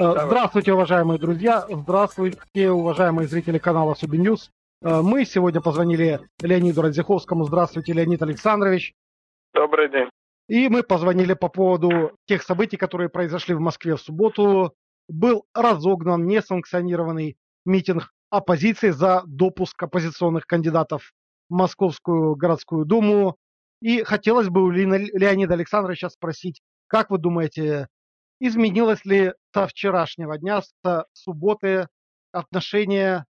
Давай. Здравствуйте, уважаемые друзья. Здравствуйте, уважаемые зрители канала SobiNews. Мы сегодня позвонили Леониду Радзиховскому. Здравствуйте, Леонид Александрович. Добрый день. И мы позвонили по поводу тех событий, которые произошли в Москве в субботу. Был разогнан несанкционированный митинг оппозиции за допуск оппозиционных кандидатов в Московскую городскую думу. И хотелось бы у Леонида Александровича спросить, как вы думаете, изменилось ли со вчерашнего дня, с субботы отношение,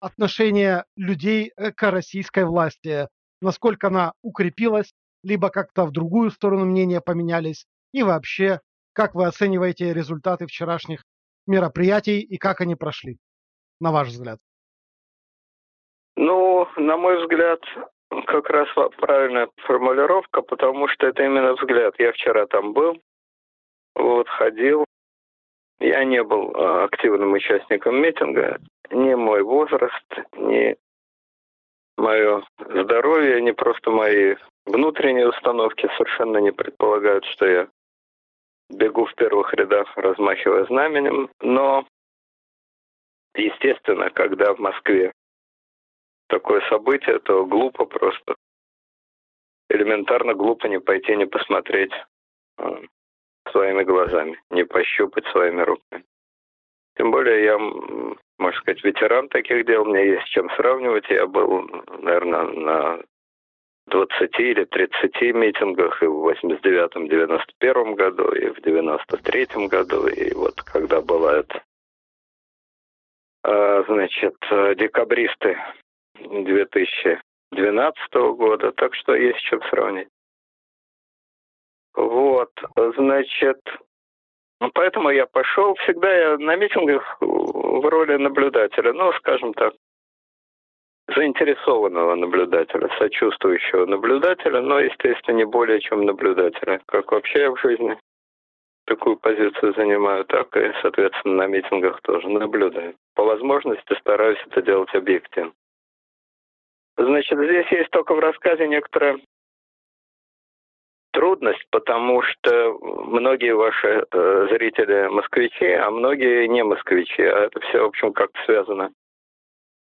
отношение людей к российской власти? Насколько она укрепилась, либо как-то в другую сторону мнения поменялись? И вообще, как вы оцениваете результаты вчерашних мероприятий и как они прошли, на ваш взгляд? Ну, на мой взгляд, как раз правильная формулировка, потому что это именно взгляд. Я вчера там был, вот, ходил. Я не был а, активным участником митинга. Ни мой возраст, ни мое здоровье, ни просто мои внутренние установки совершенно не предполагают, что я бегу в первых рядах, размахивая знаменем. Но, естественно, когда в Москве такое событие, то глупо просто. Элементарно глупо не пойти, не посмотреть э, своими глазами, не пощупать своими руками. Тем более я, можно сказать, ветеран таких дел, мне есть с чем сравнивать. Я был, наверное, на 20 или 30 митингах и в 89-м, 91 году, и в 93-м году, и вот когда была это, э, значит, декабристы 2012 года, так что есть чем сравнить. Вот, значит, ну, поэтому я пошел. Всегда я на митингах в роли наблюдателя, ну, скажем так, заинтересованного наблюдателя, сочувствующего наблюдателя, но, естественно, не более чем наблюдателя. Как вообще я в жизни такую позицию занимаю, так и, соответственно, на митингах тоже наблюдаю. По возможности стараюсь это делать объективно. Значит, здесь есть только в рассказе некоторая трудность, потому что многие ваши э, зрители москвичи, а многие не москвичи, а это все, в общем, как-то связано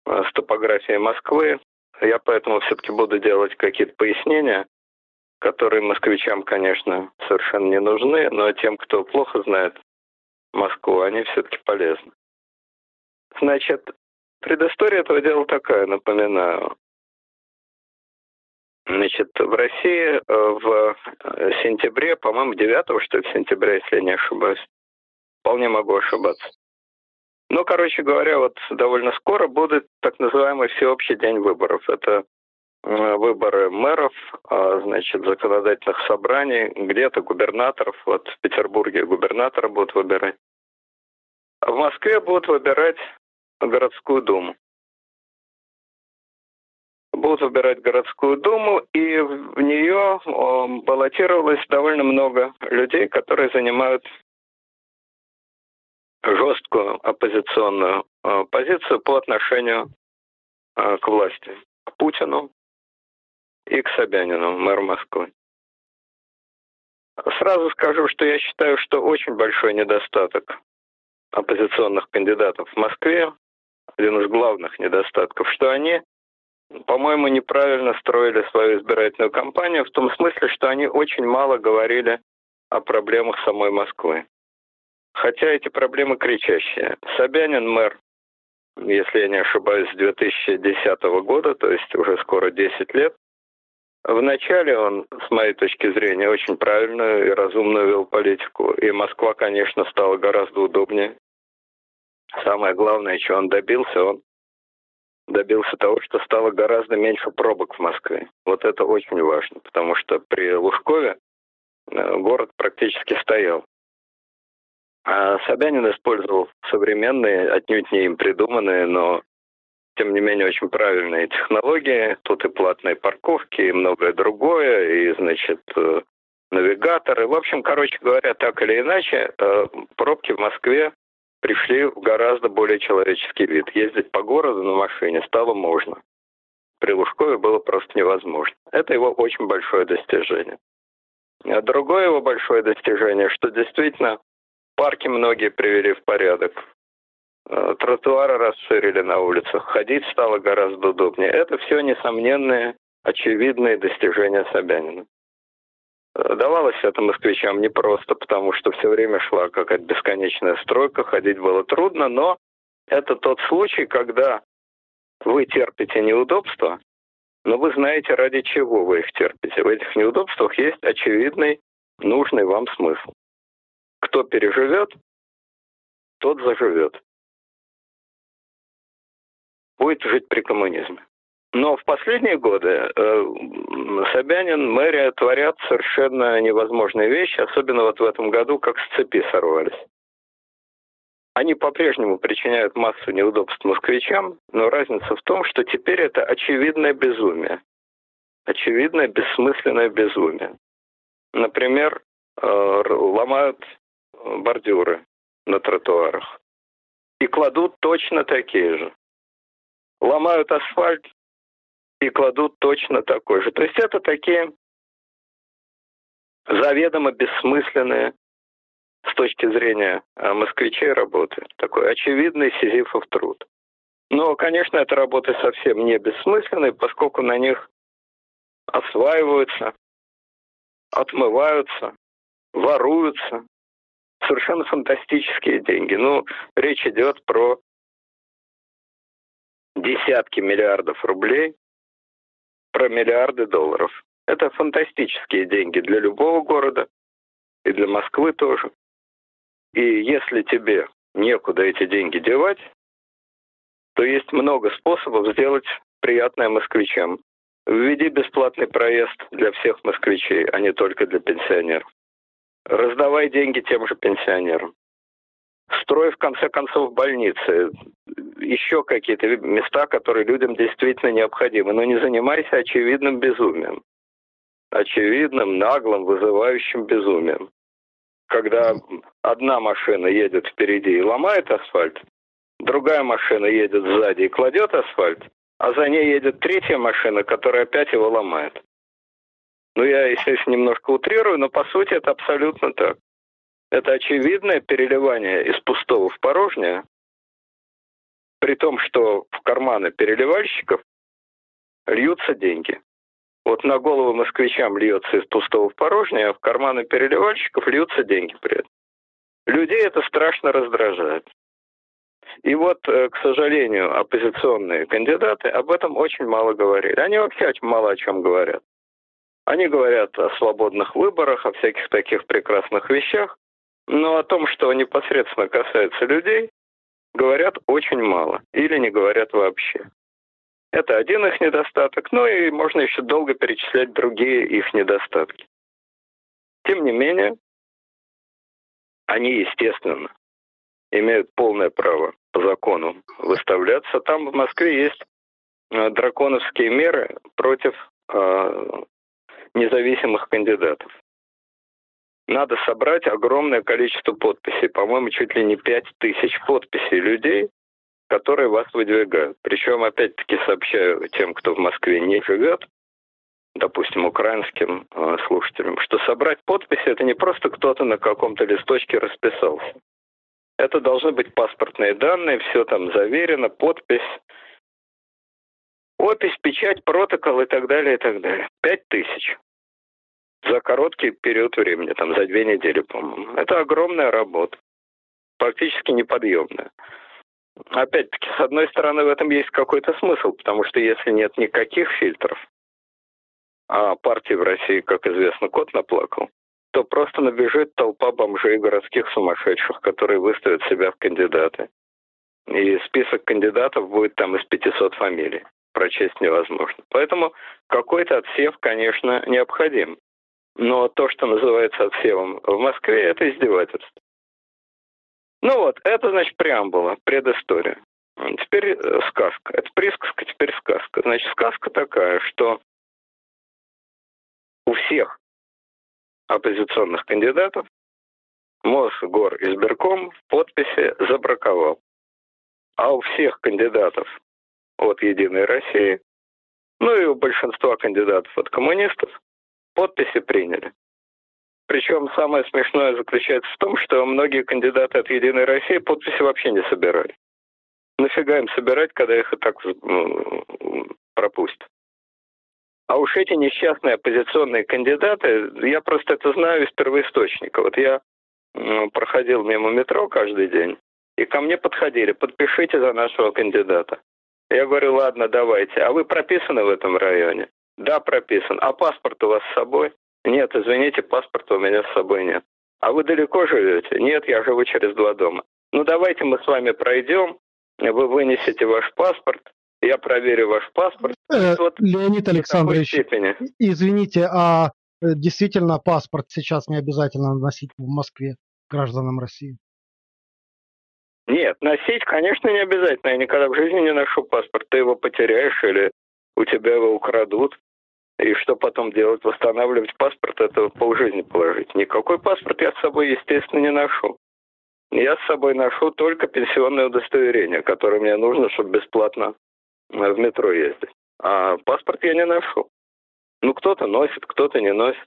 э, с топографией Москвы. Я поэтому все-таки буду делать какие-то пояснения, которые москвичам, конечно, совершенно не нужны, но тем, кто плохо знает Москву, они все-таки полезны. Значит, предыстория этого дела такая, напоминаю. Значит, в России э, в э, сентябре, по-моему, 9 что ли, сентября, если я не ошибаюсь, вполне могу ошибаться. Ну, короче говоря, вот довольно скоро будет так называемый всеобщий день выборов. Это э, выборы мэров, а, значит, законодательных собраний, где-то губернаторов. Вот в Петербурге губернатора будут выбирать. А в Москве будут выбирать городскую думу будут выбирать городскую думу, и в нее баллотировалось довольно много людей, которые занимают жесткую оппозиционную э, позицию по отношению э, к власти, к Путину и к Собянину, мэру Москвы. Сразу скажу, что я считаю, что очень большой недостаток оппозиционных кандидатов в Москве, один из главных недостатков, что они по-моему, неправильно строили свою избирательную кампанию в том смысле, что они очень мало говорили о проблемах самой Москвы. Хотя эти проблемы кричащие. Собянин мэр, если я не ошибаюсь, с 2010 года, то есть уже скоро 10 лет. Вначале он, с моей точки зрения, очень правильную и разумную вел политику. И Москва, конечно, стала гораздо удобнее. Самое главное, чего он добился, он добился того, что стало гораздо меньше пробок в Москве. Вот это очень важно, потому что при Лужкове э, город практически стоял. А Собянин использовал современные, отнюдь не им придуманные, но тем не менее очень правильные технологии. Тут и платные парковки, и многое другое, и, значит, э, навигаторы. В общем, короче говоря, так или иначе, э, пробки в Москве пришли в гораздо более человеческий вид. Ездить по городу на машине стало можно. При Лужкове было просто невозможно. Это его очень большое достижение. А другое его большое достижение, что действительно парки многие привели в порядок, э, тротуары расширили на улицах, ходить стало гораздо удобнее. Это все несомненные, очевидные достижения Собянина. Э, давалось это москвичам непросто, потому что все время шла какая-то бесконечная стройка, ходить было трудно, но это тот случай, когда вы терпите неудобства, но вы знаете, ради чего вы их терпите. В этих неудобствах есть очевидный, нужный вам смысл. Кто переживет, тот заживет. Будет жить при коммунизме. Но в последние годы э, Собянин, мэрия творят совершенно невозможные вещи, особенно вот в этом году, как с цепи сорвались. Они по-прежнему причиняют массу неудобств москвичам, но разница в том, что теперь это очевидное безумие. Очевидное бессмысленное безумие. Например, э, ломают бордюры на тротуарах и кладут точно такие же. Ломают асфальт и кладут точно такой же. То есть это такие заведомо бессмысленные с точки зрения э, москвичей работы. Такой очевидный сизифов труд. Но, конечно, эта работа совсем не бессмысленная, поскольку на них осваиваются, отмываются, воруются совершенно фантастические деньги. Ну, речь идет про десятки миллиардов рублей, про миллиарды долларов. Это фантастические деньги для любого города и для Москвы тоже. И если тебе некуда эти деньги девать, то есть много способов сделать приятное москвичам. Введи бесплатный проезд для всех москвичей, а не только для пенсионеров. Раздавай деньги тем же пенсионерам. Строй, в конце концов, больницы, еще какие-то места, которые людям действительно необходимы. Но не занимайся очевидным безумием. Очевидным, наглым, вызывающим безумием. Когда одна машина едет впереди и ломает асфальт, другая машина едет сзади и кладет асфальт, а за ней едет третья машина, которая опять его ломает. Ну, я, естественно, немножко утрирую, но по сути это абсолютно так. Это очевидное переливание из пустого в порожнее, при том, что в карманы переливальщиков льются деньги. Вот на голову москвичам льется из пустого в порожнее, а в карманы переливальщиков льются деньги при этом. Людей это страшно раздражает. И вот, э, к сожалению, оппозиционные кандидаты об этом очень мало говорили. Они вообще мало о чем говорят. Они говорят о свободных выборах, о всяких таких прекрасных вещах, но о том, что непосредственно касается людей, говорят очень мало или не говорят вообще. Это один их недостаток, ну и можно еще долго перечислять другие их недостатки. Тем не менее, они, естественно, имеют полное право по закону выставляться. Там в Москве есть э, драконовские меры против э, независимых кандидатов. Надо собрать огромное количество подписей, по-моему, чуть ли не 5 тысяч подписей людей, которые вас выдвигают. Причем, опять-таки, сообщаю тем, кто в Москве не живет, допустим, украинским э, слушателям, что собрать подписи – это не просто кто-то на каком-то листочке расписался. Это должны быть паспортные данные, все там заверено, подпись, опись, печать, протокол и так далее, и так далее. Пять тысяч за короткий период времени, там за две недели, по-моему. Это огромная работа, практически неподъемная. Опять-таки, с одной стороны, в этом есть какой-то смысл, потому что если нет никаких фильтров, а партии в России, как известно, кот наплакал, то просто набежит толпа бомжей городских сумасшедших, которые выставят себя в кандидаты. И список кандидатов будет там из 500 фамилий. Прочесть невозможно. Поэтому какой-то отсев, конечно, необходим. Но то, что называется отсевом в Москве, это издевательство. Ну вот, это, значит, преамбула, предыстория. Теперь э, сказка. Это присказка, теперь сказка. Значит, сказка такая, что у всех оппозиционных кандидатов Мосгор избирком подписи забраковал. А у всех кандидатов от «Единой России», ну и у большинства кандидатов от коммунистов, подписи приняли. Причем самое смешное заключается в том, что многие кандидаты от «Единой России» подписи вообще не собирали. Нафига им собирать, когда их и так ну, пропустят? А уж эти несчастные оппозиционные кандидаты, я просто это знаю из первоисточника. Вот я проходил мимо метро каждый день, и ко мне подходили, подпишите за нашего кандидата. Я говорю, ладно, давайте. А вы прописаны в этом районе? Да, прописан. А паспорт у вас с собой? Нет, извините, паспорта у меня с собой нет. А вы далеко живете? Нет, я живу через два дома. Ну давайте мы с вами пройдем, вы вынесете ваш паспорт, я проверю ваш паспорт. Э, вот Леонид Александрович, извините, а э, действительно паспорт сейчас не обязательно носить в Москве гражданам России? Нет, носить, конечно, не обязательно. Я никогда в жизни не ношу паспорт. Ты его потеряешь или у тебя его украдут. И что потом делать? Восстанавливать паспорт, это полжизни положить. Никакой паспорт я с собой, естественно, не ношу. Я с собой ношу только пенсионное удостоверение, которое мне нужно, чтобы бесплатно э, в метро ездить. А паспорт я не ношу. Ну, кто-то носит, кто-то не носит.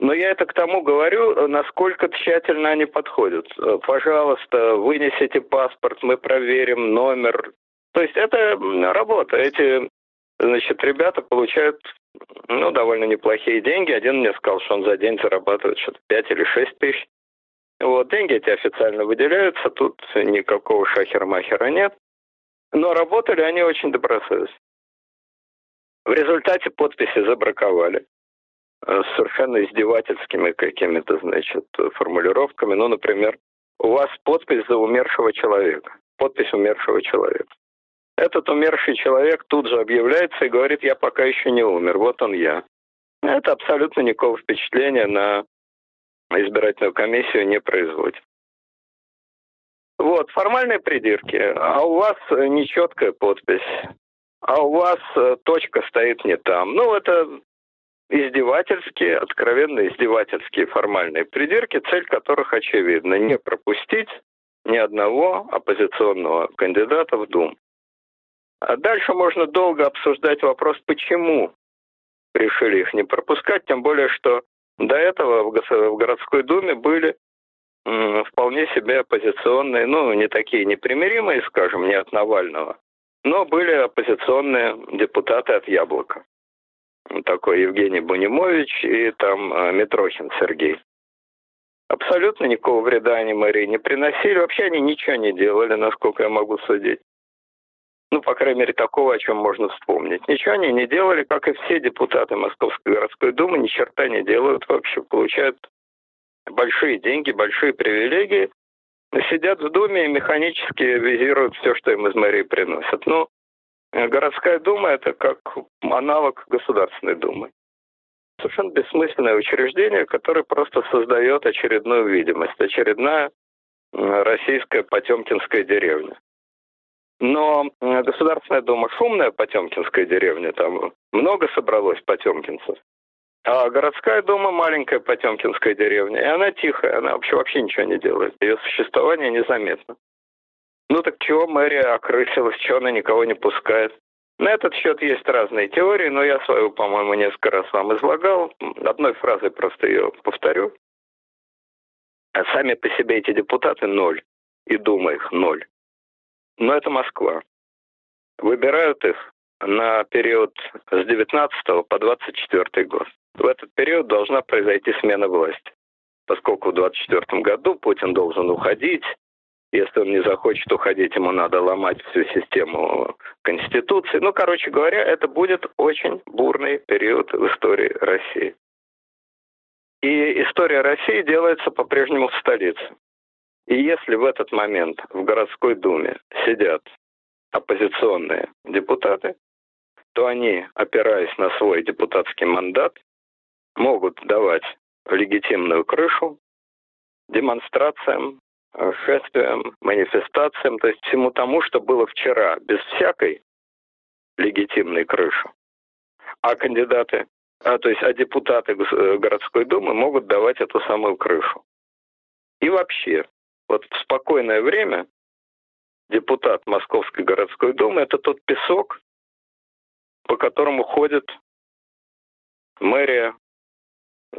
Но я это к тому говорю, насколько тщательно они подходят. Э, пожалуйста, вынесите паспорт, мы проверим номер. То есть это работа. Эти значит, ребята получают ну, довольно неплохие деньги. Один мне сказал, что он за день зарабатывает что-то 5 или 6 тысяч. Вот, деньги эти официально выделяются, тут никакого шахер-махера нет. Но работали они очень добросовестно. В результате подписи забраковали с совершенно издевательскими какими-то, значит, формулировками. Ну, например, у вас подпись за умершего человека, подпись умершего человека. Этот умерший человек тут же объявляется и говорит, я пока еще не умер, вот он я. Это абсолютно никакого впечатления на избирательную комиссию не производит. Вот, формальные придирки. А у вас нечеткая подпись. А у вас э, точка стоит не там. Ну, это издевательские, откровенно издевательские формальные придирки, цель которых очевидна – не пропустить ни одного оппозиционного кандидата в Дум. А дальше можно долго обсуждать вопрос, почему решили их не пропускать, тем более, что до этого в городской думе были вполне себе оппозиционные, ну, не такие непримиримые, скажем, не от Навального, но были оппозиционные депутаты от Яблока такой Евгений Бунимович и там э, Митрохин Сергей. Абсолютно никакого вреда они мэрии не приносили. Вообще они ничего не делали, насколько я могу судить. Ну, по крайней мере, такого, о чем можно вспомнить. Ничего они не делали, как и все депутаты Московской городской думы, ни черта не делают вообще. Получают большие деньги, большие привилегии, сидят в Думе и механически визируют все, что им из мэрии приносят. Ну, Э, городская дума – это как аналог Государственной думы. Совершенно бессмысленное учреждение, которое просто создает очередную видимость, очередная российская Потемкинская деревня. Но Государственная дума шумная Потемкинская деревня, там много собралось потемкинцев. А городская дума маленькая Потемкинская деревня, и она тихая, она вообще вообще ничего не делает. Ее существование незаметно. Ну так чего мэрия окрысилась, чего она никого не пускает? На этот счет есть разные теории, но я свою, по-моему, несколько раз вам излагал. Одной фразой просто ее повторю. А сами по себе эти депутаты ноль. И дума их ноль. Но это Москва. Выбирают их на период с 19 по 24 год. В этот период должна произойти смена власти. Поскольку в 24 году Путин должен уходить, если он не захочет уходить, ему надо ломать всю систему Конституции. Ну, короче говоря, это будет очень бурный период в истории России. И история России делается по-прежнему в столице. И если в этот момент в городской думе сидят оппозиционные депутаты, то они, опираясь на свой депутатский мандат, могут давать легитимную крышу демонстрациям, Э, шествиям, манифестациям, то есть всему тому, что было вчера, без всякой легитимной крыши. А кандидаты, а, то есть а депутаты э, городской думы могут давать эту самую крышу. И вообще, вот в спокойное время депутат Московской городской думы это тот песок, по которому ходит мэрия э,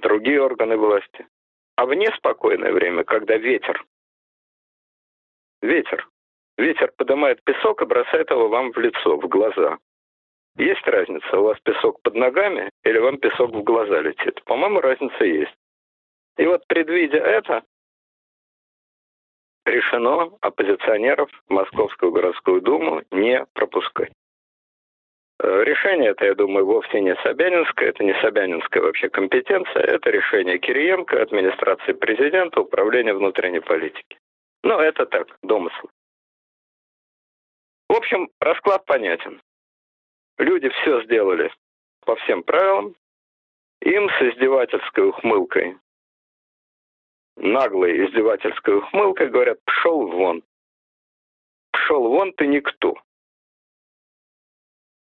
другие органы власти. А в неспокойное время, когда ветер, ветер, ветер поднимает песок и бросает его вам в лицо, в глаза. Есть разница, у вас песок под ногами или вам песок в глаза летит? По-моему, разница есть. И вот предвидя это, решено оппозиционеров в Московскую городскую думу не пропускать. Э, решение это, я думаю, вовсе не Собянинское, это не Собянинская вообще компетенция, это решение Кириенко, администрации президента, управления внутренней политики. Ну, это так, домысл. В общем, расклад понятен. Люди все сделали по всем правилам. Им с издевательской ухмылкой, наглой издевательской ухмылкой говорят «пшел вон». «Пшел вон, ты никто».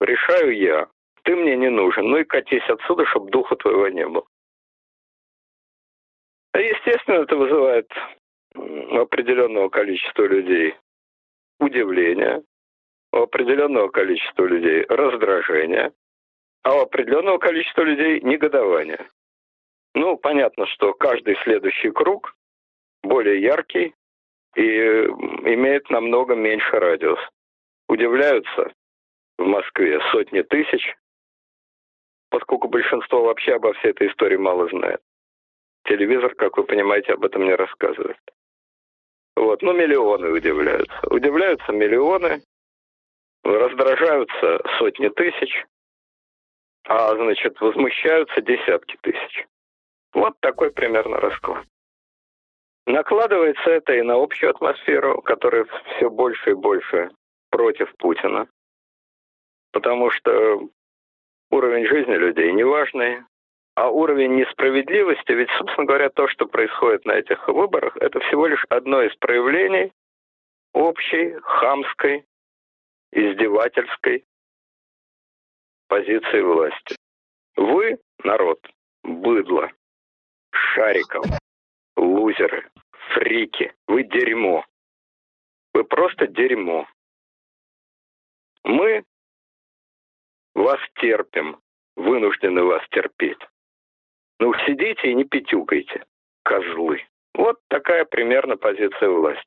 Решаю я. Ты мне не нужен. Ну и катись отсюда, чтобы духа твоего не было. Естественно, это вызывает у определенного количества людей удивление, у определенного количества людей раздражение, а у определенного количества людей негодование. Ну, понятно, что каждый следующий круг более яркий и имеет намного меньше радиус. Удивляются в Москве сотни тысяч, поскольку большинство вообще обо всей этой истории мало знает. Телевизор, как вы понимаете, об этом не рассказывает. Вот, ну, миллионы удивляются. Удивляются миллионы, раздражаются сотни тысяч, а, значит, возмущаются десятки тысяч. Вот такой примерно расклад. Накладывается это и на общую атмосферу, которая все больше и больше против Путина. Потому что уровень жизни людей неважный, а уровень несправедливости, ведь, собственно говоря, то, что происходит на этих выборах, это всего лишь одно из проявлений общей, хамской, издевательской позиции власти. Вы, народ, быдло, шариков, лузеры, фрики, вы дерьмо. Вы просто дерьмо. Мы вас терпим, вынуждены вас терпеть. Ну, сидите и не пятюкайте, козлы. Вот такая примерно позиция власти.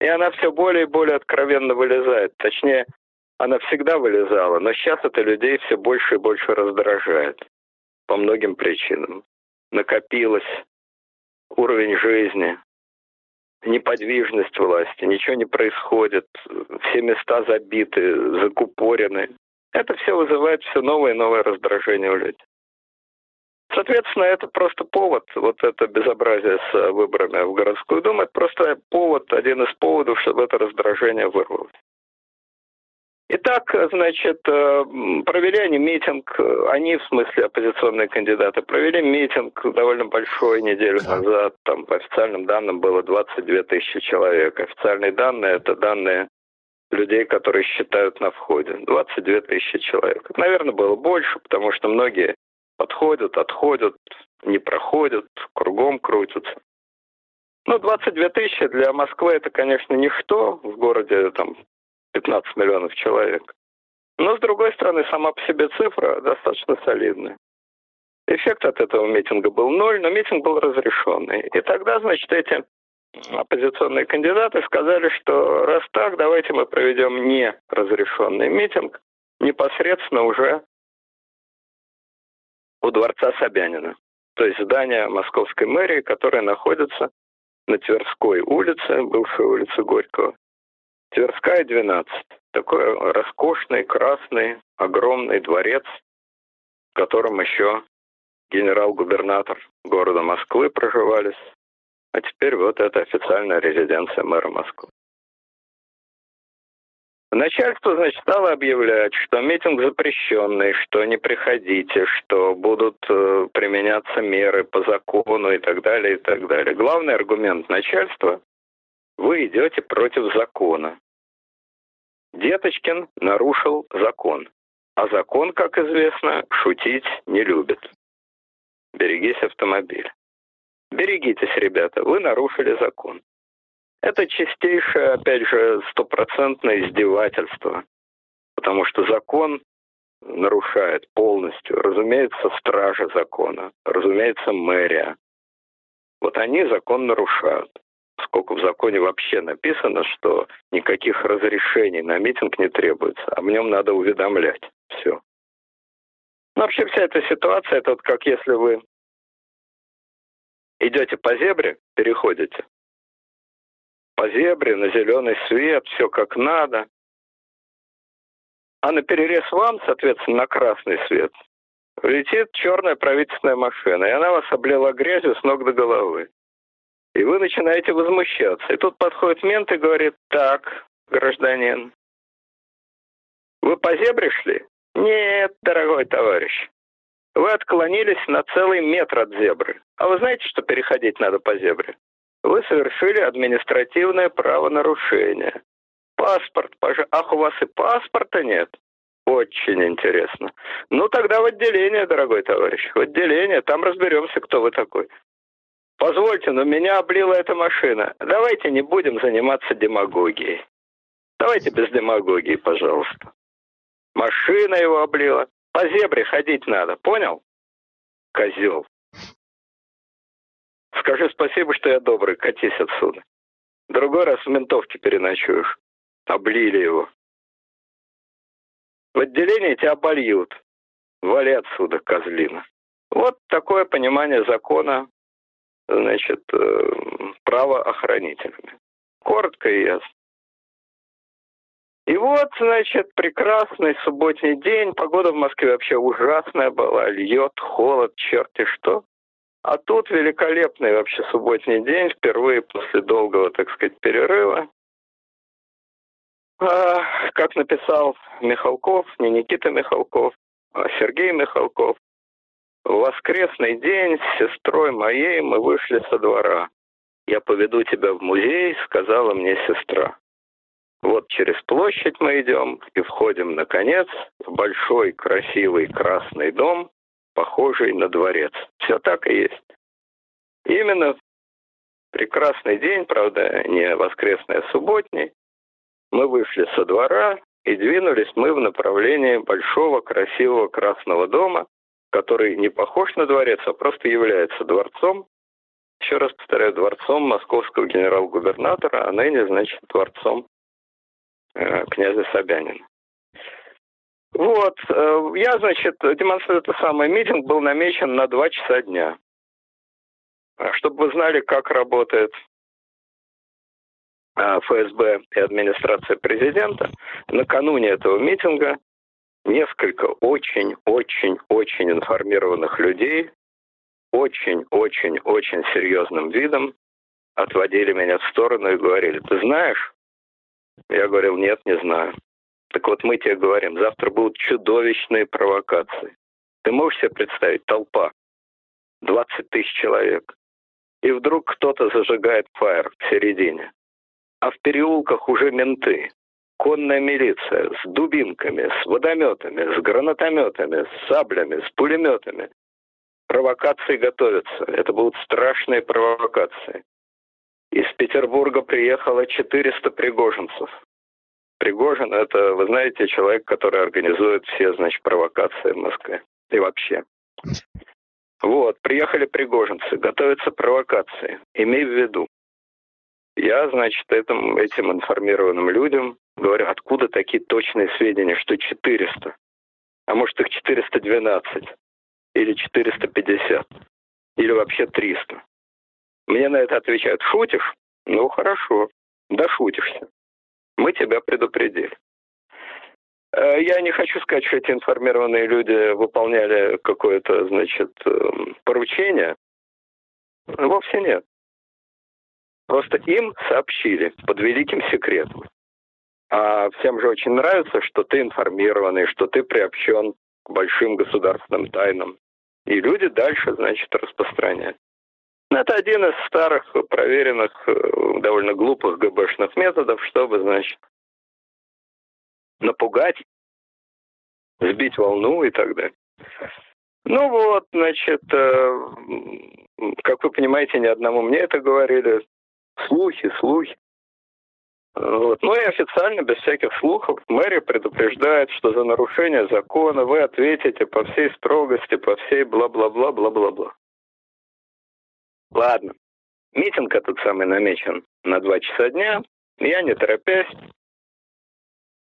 И она все более и более откровенно вылезает. Точнее, она всегда вылезала, но сейчас это людей все больше и больше раздражает. По многим причинам. Накопилось уровень жизни, неподвижность власти, ничего не происходит, все места забиты, закупорены. Это все вызывает все новое и новое раздражение у людей. Соответственно, это просто повод, вот это безобразие с выборами в городскую думу, это просто повод, один из поводов, чтобы это раздражение вырвалось. Итак, значит, э, провели они митинг, они, в смысле оппозиционные кандидаты, провели митинг довольно большой неделю назад, там по официальным данным было 22 тысячи человек. Официальные данные – это данные людей, которые считают на входе. 22 тысячи человек. Наверное, было больше, потому что многие подходят, отходят, не проходят, кругом крутятся. Ну, 22 тысячи для Москвы это, конечно, ничто. В городе там 15 миллионов человек. Но, с другой стороны, сама по себе цифра достаточно солидная. Эффект от этого митинга был ноль, но митинг был разрешенный. И тогда, значит, эти оппозиционные кандидаты сказали, что раз так, давайте мы проведем не разрешенный митинг непосредственно уже у дворца Собянина, то есть здание московской мэрии, которое находится на Тверской улице, бывшей улице Горького. Тверская, 12. Такой роскошный, красный, огромный дворец, в котором еще генерал-губернатор города Москвы проживались. А теперь вот это официальная резиденция мэра Москвы. Начальство, значит, стало объявлять, что митинг запрещенный, что не приходите, что будут э, применяться меры по закону и так далее, и так далее. Главный аргумент начальства – вы идете против закона. Деточкин нарушил закон, а закон, как известно, шутить не любит. Берегись автомобиля. Берегитесь, ребята, вы нарушили закон. Это чистейшее, опять же, стопроцентное издевательство. Потому что закон нарушает полностью? Разумеется, стража закона, разумеется, мэрия. Вот они закон нарушают. Сколько в законе вообще написано, что никаких разрешений на митинг не требуется, а в нем надо уведомлять. Все. Ну, вообще вся эта ситуация, это вот как если вы идете по зебре, переходите, по зебре на зеленый свет, все как надо. А на перерез вам, соответственно, на красный свет, летит черная правительственная машина, и она вас облила грязью с ног до головы. И вы начинаете возмущаться. И тут подходит мент и говорит, так, гражданин, вы по зебре шли? Нет, дорогой товарищ. Вы отклонились на целый метр от зебры. А вы знаете, что переходить надо по зебре? Вы совершили административное правонарушение. Паспорт, пожалуйста. Ах, у вас и паспорта нет? Очень интересно. Ну, тогда в отделение, дорогой товарищ. В отделение, там разберемся, кто вы такой. Позвольте, но меня облила эта машина. Давайте не будем заниматься демагогией. Давайте без демагогии, пожалуйста. Машина его облила. По зебре ходить надо, понял? Козел. Скажи спасибо, что я добрый, катись отсюда. Другой раз в ментовке переночуешь. Облили его. В отделении тебя обольют. Вали отсюда, козлина. Вот такое понимание закона, значит, э, правоохранителями. Коротко и ясно. И вот, значит, прекрасный субботний день. Погода в Москве вообще ужасная была. Льет, холод, черти что. А тут великолепный вообще субботний день, впервые после долгого, так сказать, перерыва. А, как написал Михалков, не Никита Михалков, а Сергей Михалков, в воскресный день с сестрой моей мы вышли со двора. «Я поведу тебя в музей», — сказала мне сестра. Вот через площадь мы идем и входим, наконец, в большой красивый красный дом, похожий на дворец. Все так и есть. Именно прекрасный день, правда, не воскресный, а субботний, мы вышли со двора и двинулись мы в направлении большого красивого красного дома, который не похож на дворец, а просто является дворцом. Еще раз повторяю, дворцом московского генерал-губернатора, а ныне, значит, дворцом Э, князя Собянина. Вот, э, я, значит, демонстрирую это самый митинг был намечен на 2 часа дня. А чтобы вы знали, как работает э, ФСБ и администрация президента, накануне этого митинга несколько очень-очень-очень информированных людей очень-очень-очень серьезным видом отводили меня в сторону и говорили, ты знаешь, я говорил, нет, не знаю. Так вот мы тебе говорим, завтра будут чудовищные провокации. Ты можешь себе представить, толпа, 20 тысяч человек. И вдруг кто-то зажигает фаер в середине. А в переулках уже менты, конная милиция с дубинками, с водометами, с гранатометами, с саблями, с пулеметами. Провокации готовятся. Это будут страшные провокации. Из Петербурга приехало 400 пригожинцев. Пригожин – это, вы знаете, человек, который организует все, значит, провокации в Москве. И вообще. Вот, приехали пригожинцы, готовятся провокации. Имей в виду. Я, значит, этим, этим информированным людям говорю, откуда такие точные сведения, что 400? А может их 412? Или 450? Или вообще 300? Мне на это отвечают, шутишь? Ну, хорошо, да шутишься. Мы тебя предупредили. Э, я не хочу сказать, что эти информированные люди выполняли какое-то, значит, эм, поручение. Вовсе нет. Просто им сообщили под великим секретом. А всем же очень нравится, что ты информированный, что ты приобщен к большим государственным тайнам. И люди дальше, значит, распространяют. Это один из старых, проверенных, э, довольно глупых ГБшных методов, чтобы, значит, напугать, сбить волну и так далее. Ну вот, значит, э, как вы понимаете, ни одному мне это говорили. Слухи, слухи. Вот. Ну и официально, без всяких слухов, мэрия предупреждает, что за нарушение закона вы ответите по всей строгости, по всей бла-бла-бла, бла-бла-бла. Ладно. Митинг этот самый намечен на два часа дня. Я, не торопясь,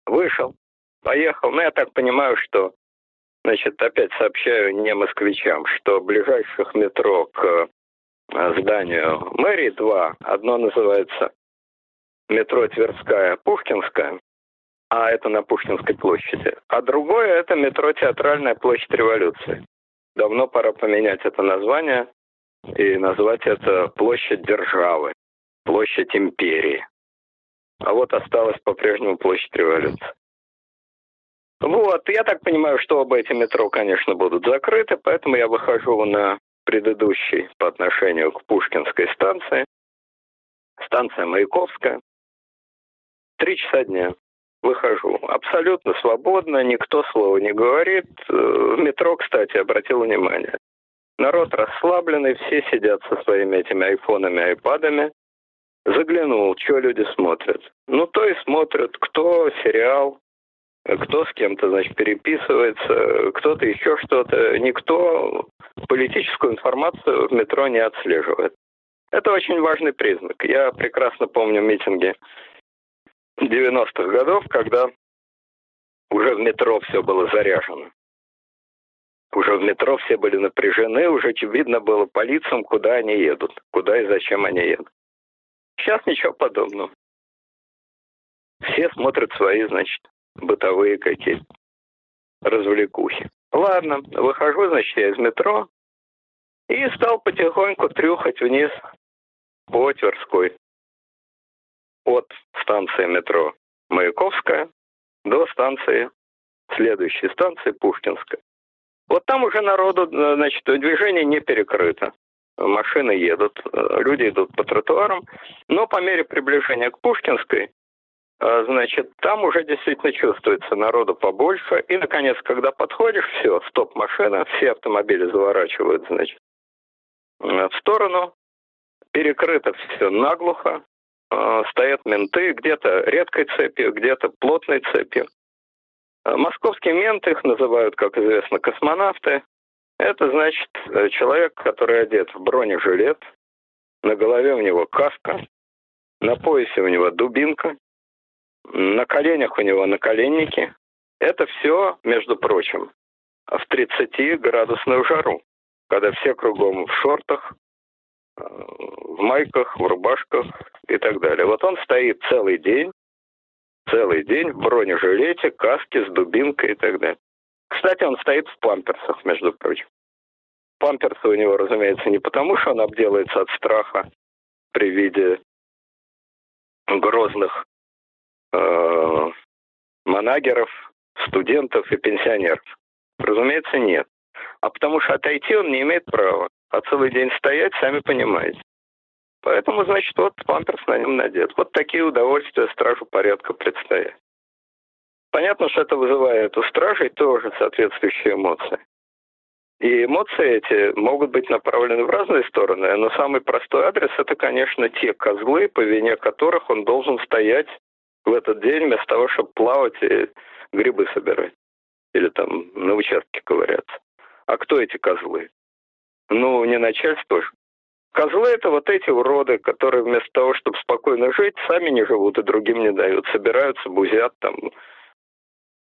вышел, поехал. Ну, я так понимаю, что, значит, опять сообщаю не москвичам, что ближайших метро к э, зданию мэрии два. Одно называется метро Тверская, Пушкинская, а это на Пушкинской площади. А другое это метро Театральная площадь революции. Давно пора поменять это название и назвать это площадь державы, площадь империи. А вот осталась по-прежнему площадь революции. Вот, я так понимаю, что оба эти метро, конечно, будут закрыты, поэтому я выхожу на предыдущий по отношению к Пушкинской станции. Станция Маяковская. Три часа дня выхожу. Абсолютно свободно, никто слова не говорит. Э, в метро, кстати, обратил внимание. Народ расслабленный, все сидят со своими этими айфонами, айпадами. Заглянул, что люди смотрят. Ну, то и смотрят, кто сериал, кто с кем-то, значит, переписывается, кто-то еще что-то. Никто политическую информацию в метро не отслеживает. Это очень важный признак. Я прекрасно помню митинги 90-х годов, когда уже в метро все было заряжено. Уже в метро все были напряжены, уже видно было по лицам, куда они едут, куда и зачем они едут. Сейчас ничего подобного. Все смотрят свои, значит, бытовые какие-то развлекухи. Ладно, выхожу, значит, я из метро и стал потихоньку трюхать вниз по Тверской. От станции метро Маяковская до станции, следующей станции Пушкинская. Вот там уже народу, э, значит, движение не перекрыто. Машины едут, э, люди идут по тротуарам, но по мере приближения к Пушкинской, э, значит, там уже действительно чувствуется народу побольше. И, наконец, когда подходишь, все, стоп-машина, все автомобили заворачивают, значит, в сторону, перекрыто все наглухо, стоят менты, где-то редкой цепью, где-то плотной цепью. Э, московские менты, их называют, как известно, космонавты. Это значит э, человек, который одет в бронежилет, на голове у него каска, на поясе у него дубинка, на коленях у него наколенники. Это все, между прочим, в 30-градусную жару, когда все кругом в шортах, э, в майках, в рубашках и так далее. Вот он стоит целый день, целый день в бронежилете, каске с дубинкой и так далее. Кстати, он стоит в памперсах, между прочим. Памперсы у него, разумеется, не потому, что он обделается от страха при виде грозных э, манагеров, студентов и пенсионеров. Разумеется, нет. А потому что отойти он не имеет права. А целый день стоять, сами понимаете. Поэтому, значит, вот памперс на нем надет. Вот такие удовольствия стражу порядка предстоят. Понятно, что это вызывает у стражей тоже соответствующие эмоции. И эмоции эти могут быть направлены в разные стороны, но самый простой адрес – это, конечно, те козлы, по вине которых он должен стоять в этот день вместо того, чтобы плавать и грибы собирать. Или там на участке ковыряться. А кто эти козлы? Ну, не начальство же. Козлы – это вот эти уроды, которые вместо того, чтобы спокойно жить, сами не живут и другим не дают. Собираются, бузят там,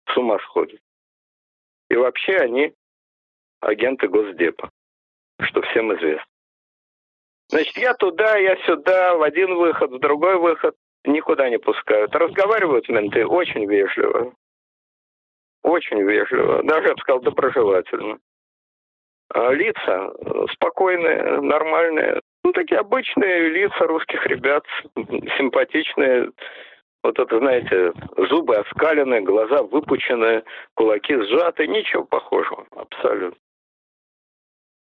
с ума сходят. И вообще они агенты Госдепа, что всем известно. Значит, я туда, я сюда, в один выход, в другой выход, никуда не пускают. Разговаривают менты очень вежливо. Очень вежливо. Даже, я бы сказал, доброжелательно. А лица э, спокойные, нормальные. Ну, такие обычные лица русских ребят, симпатичные. Вот это, знаете, зубы оскалены, глаза выпучены, кулаки сжаты. Ничего похожего, абсолютно.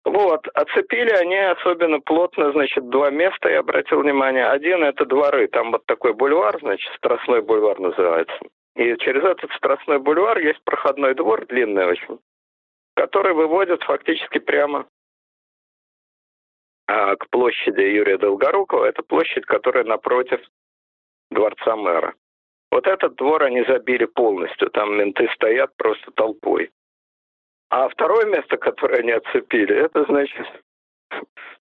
Вот, оцепили они особенно плотно, значит, два места, я обратил внимание. Один – это дворы, там вот такой бульвар, значит, Страстной бульвар называется. И через этот Страстной бульвар есть проходной двор, длинный очень который выводит фактически прямо а, к площади Юрия Долгорукова. Это площадь, которая напротив дворца мэра. Вот этот двор они забили полностью, там менты стоят просто толпой. А второе место, которое они отцепили, это, значит,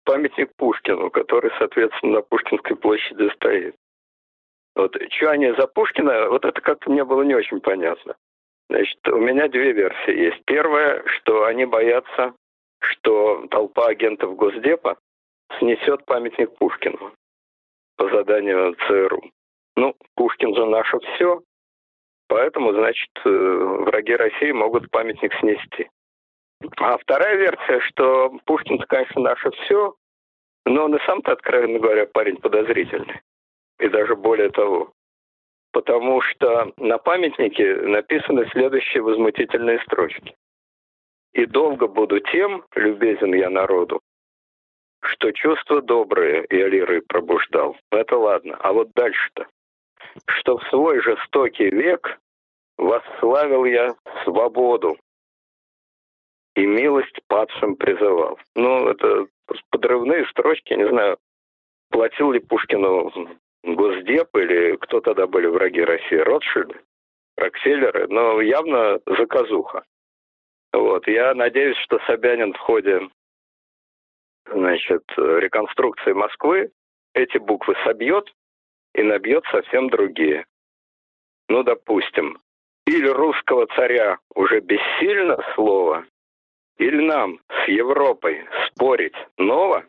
памятник Пушкину, который, соответственно, на Пушкинской площади стоит. Вот, что они за Пушкина, вот это как-то мне было не очень понятно. Значит, у меня две версии есть. Первая, что они боятся, что толпа агентов Госдепа снесет памятник Пушкину по заданию ЦРУ. Ну, Пушкин же наше все, поэтому, значит, э, враги России могут памятник снести. А вторая версия, что Пушкин, конечно, наше все, но он и сам-то, откровенно говоря, парень подозрительный. И даже более того. Потому что на памятнике написаны следующие возмутительные строчки. «И долго буду тем, любезен я народу, что чувства добрые я лирой пробуждал. Это ладно. А вот дальше-то что в свой жестокий век восславил я свободу и милость падшим призывал. Ну, это подрывные строчки, не знаю, платил ли Пушкину Госдеп или кто тогда были враги России, Ротшильды, Рокфеллеры, но явно заказуха. Вот, я надеюсь, что Собянин в ходе значит, реконструкции Москвы эти буквы собьет и набьет совсем другие. Ну, допустим, или русского царя уже бессильно слово, или нам с Европой спорить ново,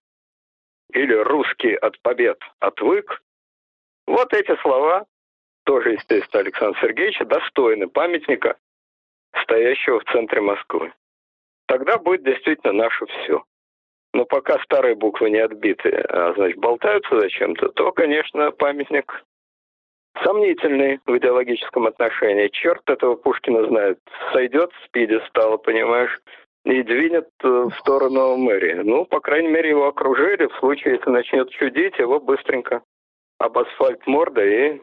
или русский от побед отвык. Вот эти слова, тоже, естественно, Александра Сергеевича, достойны памятника, стоящего в центре Москвы. Тогда будет действительно наше все. Но пока старые буквы не отбиты, а, значит, болтаются зачем-то, то, конечно, памятник сомнительный в идеологическом отношении. Черт этого Пушкина знает. Сойдет с пьедестала, понимаешь, и двинет э, в сторону мэрии. Ну, по крайней мере, его окружили. В случае, если начнет чудить, его быстренько об асфальт морда и...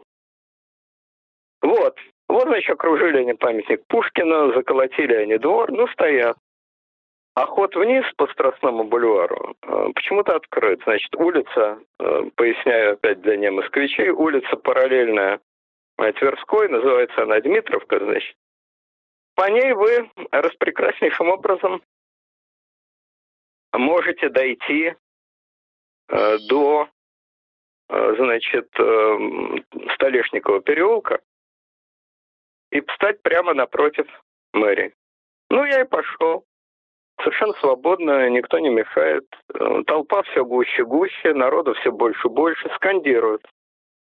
Вот. Вот, значит, окружили они памятник Пушкина, заколотили они двор, ну, стоят. А ход вниз по Страстному бульвару э, почему-то открыт. Значит, улица, э, поясняю опять для не москвичей, улица параллельная Тверской, называется она Дмитровка, значит. По ней вы распрекраснейшим образом можете дойти э, до, значит, Столешникова переулка и встать прямо напротив мэрии. Ну, я и пошел совершенно свободно, никто не мешает. Э, толпа все гуще, гуще, народу все больше и больше, скандируют.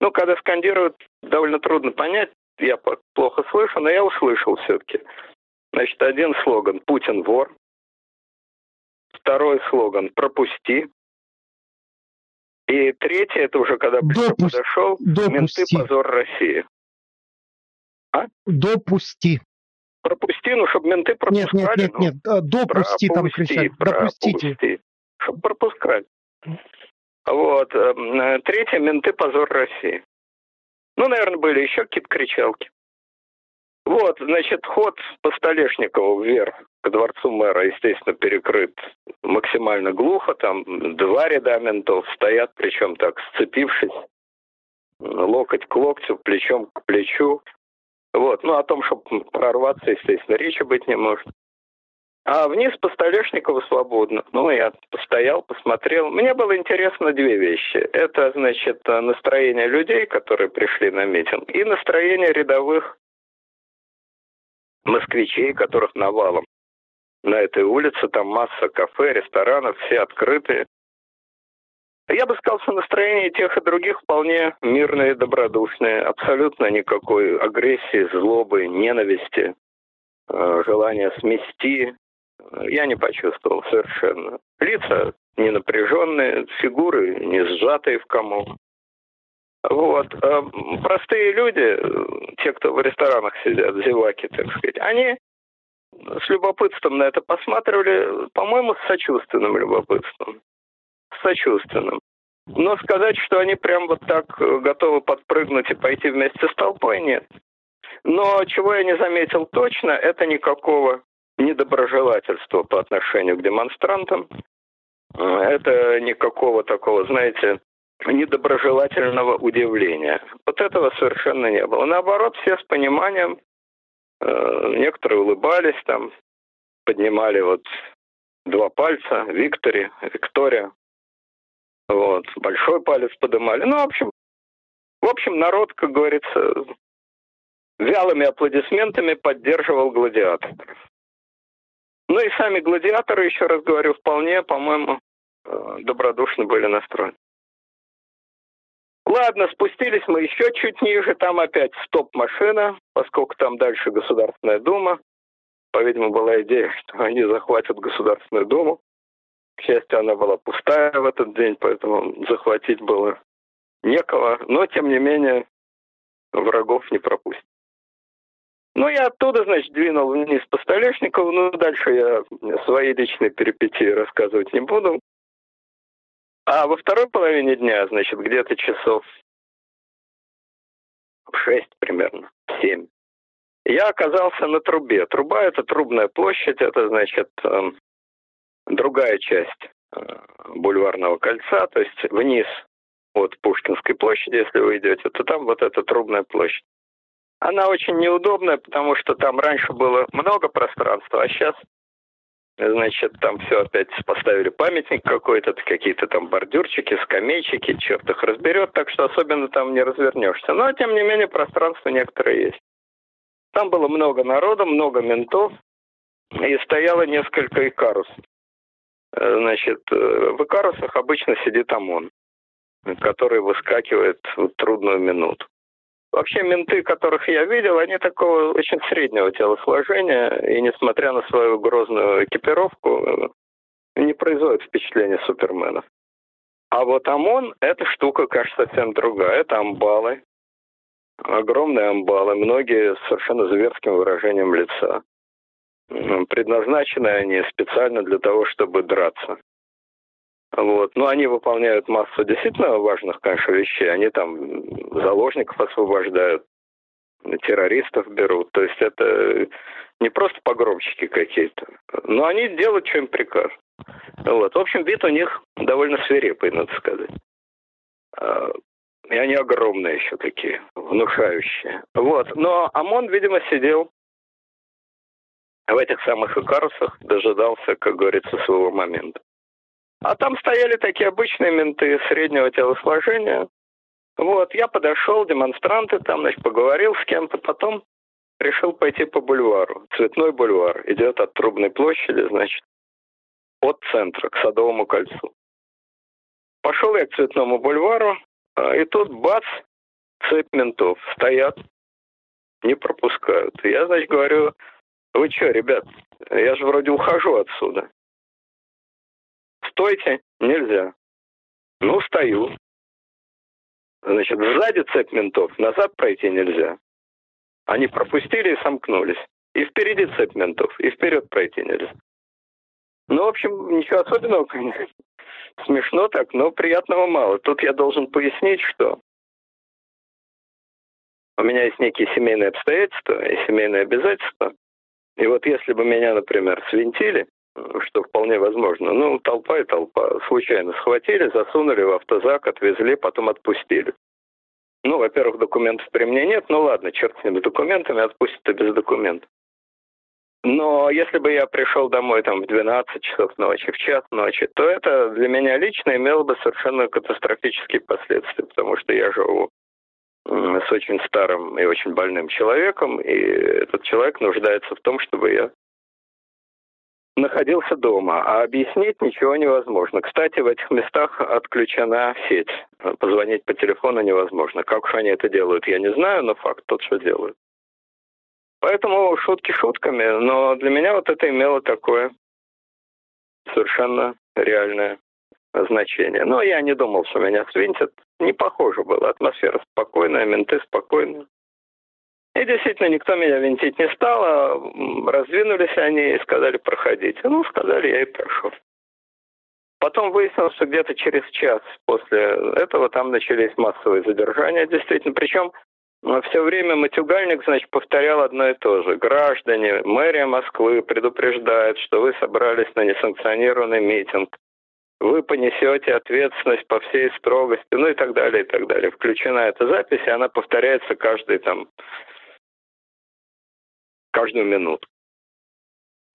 Ну, когда скандируют, довольно трудно понять, я плохо слышу, но я услышал все-таки. Значит, один слоган «Путин вор», второй слоган «Пропусти», и третий, это уже когда Допуск... подошел, Допусти. «Менты позор России». А? Допусти пропусти, ну, чтобы менты пропускали. Нет, нет, нет, ну, нет, допусти там кричали. Допустите. Чтобы пропускали. Вот. Э, третье, менты позор России. Ну, наверное, были еще какие-то кричалки. Вот, значит, ход по Столешникову вверх к дворцу мэра, естественно, перекрыт максимально глухо. Там два ряда ментов стоят, причем так сцепившись, локоть к локтю, плечом к плечу. Вот. Ну, о том, чтобы прорваться, естественно, речи быть не может. А вниз по Столешникову свободно. Ну, я постоял, посмотрел. Мне было интересно две вещи. Это, значит, настроение людей, которые пришли на митинг, и настроение рядовых москвичей, которых навалом. На этой улице там масса кафе, ресторанов, все открытые. Я бы сказал, что настроение тех и других вполне мирное и добродушное. Абсолютно никакой агрессии, злобы, ненависти, э, желания смести. Я не почувствовал совершенно. Лица не напряженные, фигуры не сжатые в комок. Вот. А простые люди, те, кто в ресторанах сидят, зеваки, так сказать, они с любопытством на это посматривали, по-моему, с сочувственным любопытством сочувственным. Но сказать, что они прям вот так э, готовы подпрыгнуть и пойти вместе с толпой, нет. Но чего я не заметил точно, это никакого недоброжелательства по отношению к демонстрантам. Э, это никакого такого, знаете, недоброжелательного удивления. Вот этого совершенно не было. Наоборот, все с пониманием, некоторые улыбались там, поднимали вот два пальца, Виктори, Виктория, вот, большой палец поднимали. Ну, в общем, в общем, народ, как говорится, вялыми аплодисментами поддерживал гладиаторов. Ну и сами гладиаторы, еще раз говорю, вполне, по-моему, э, добродушно были настроены. Ладно, спустились мы еще чуть ниже, там опять стоп-машина, поскольку там дальше Государственная Дума. По-видимому, была идея, что они захватят Государственную Думу. К счастью, она была пустая в этот день, поэтому захватить было некого. Но, тем не менее, врагов не пропустят. Ну, я оттуда, значит, двинул вниз по Столешникову. Ну, дальше я свои личные перипетии рассказывать не буду. А во второй половине дня, значит, где-то часов шесть примерно, семь, я оказался на трубе. Труба – это трубная площадь, это, значит, эм, другая часть э, бульварного кольца, то есть вниз от Пушкинской площади, если вы идете, то там вот эта трубная площадь. Она очень неудобная, потому что там раньше было много пространства, а сейчас Значит, там все опять поставили памятник какой-то, какие-то там бордюрчики, скамейчики, черт их разберет, так что особенно там не развернешься. Но, тем не менее, пространство некоторое есть. Там было много народа, много ментов, и стояло несколько икарус. Э, значит, э, в икарусах обычно сидит ОМОН, который выскакивает в трудную минуту. Вообще менты, которых я видел, они такого очень среднего телосложения, и несмотря на свою грозную экипировку, не производят впечатления суперменов. А вот ОМОН – эта штука, кажется, совсем другая. Это амбалы. Огромные амбалы, многие с совершенно зверским выражением лица. Предназначены они специально для того, чтобы драться. Вот. Но они выполняют массу действительно важных, конечно, вещей. Они там заложников освобождают, террористов берут. То есть это не просто погромщики какие-то, но они делают, что им прикажут. Вот. В общем, вид у них довольно свирепый, надо сказать. А, и они огромные еще такие, внушающие. Вот. Но ОМОН, видимо, сидел в этих самых икарусах, дожидался, как говорится, своего момента. А там стояли такие обычные менты среднего телосложения. Вот, я подошел, демонстранты там, значит, поговорил с кем-то, потом решил пойти по бульвару. Цветной бульвар идет от Трубной площади, значит, от центра к Садовому кольцу. Пошел я к Цветному бульвару, а, и тут бац, цепь ментов стоят, не пропускают. Я, значит, говорю, вы что, ребят, я же вроде ухожу отсюда. Стойте, нельзя. Ну, стою. Значит, сзади цепь ментов, назад пройти нельзя. Они пропустили и сомкнулись. И впереди цепь ментов, и вперед пройти нельзя. Ну, в общем, ничего особенного, конечно. Смешно так, но приятного мало. Тут я должен пояснить, что у меня есть некие семейные обстоятельства и семейные обязательства. И вот если бы меня, например, свинтили, что вполне возможно. Ну, толпа и толпа. Случайно схватили, засунули в автозак, отвезли, потом отпустили. Ну, во-первых, документов при мне нет. Ну ладно, черт с ними документами, отпустят и без документов. Но если бы я пришел домой там в 12 часов ночи, в час ночи, то это для меня лично имело бы совершенно катастрофические последствия, потому что я живу с очень старым и очень больным человеком, и этот человек нуждается в том, чтобы я находился дома, а объяснить ничего невозможно. Кстати, в этих местах отключена сеть. Позвонить по телефону невозможно. Как уж они это делают, я не знаю, но факт тот, что делают. Поэтому шутки шутками, но для меня вот это имело такое совершенно реальное значение. Но я не думал, что меня свинтят. Не похоже было. Атмосфера спокойная, менты спокойные. И действительно, никто меня винтить не стал, а раздвинулись они и сказали проходить. Ну, сказали, я и прошел. Потом выяснилось, что где-то через час после этого там начались массовые задержания, действительно. Причем все время матюгальник, значит, повторял одно и то же. Граждане, мэрия Москвы предупреждает, что вы собрались на несанкционированный митинг. вы понесете ответственность по всей строгости, ну и так далее, и так далее. Включена эта запись, и она повторяется каждый там, каждую минуту.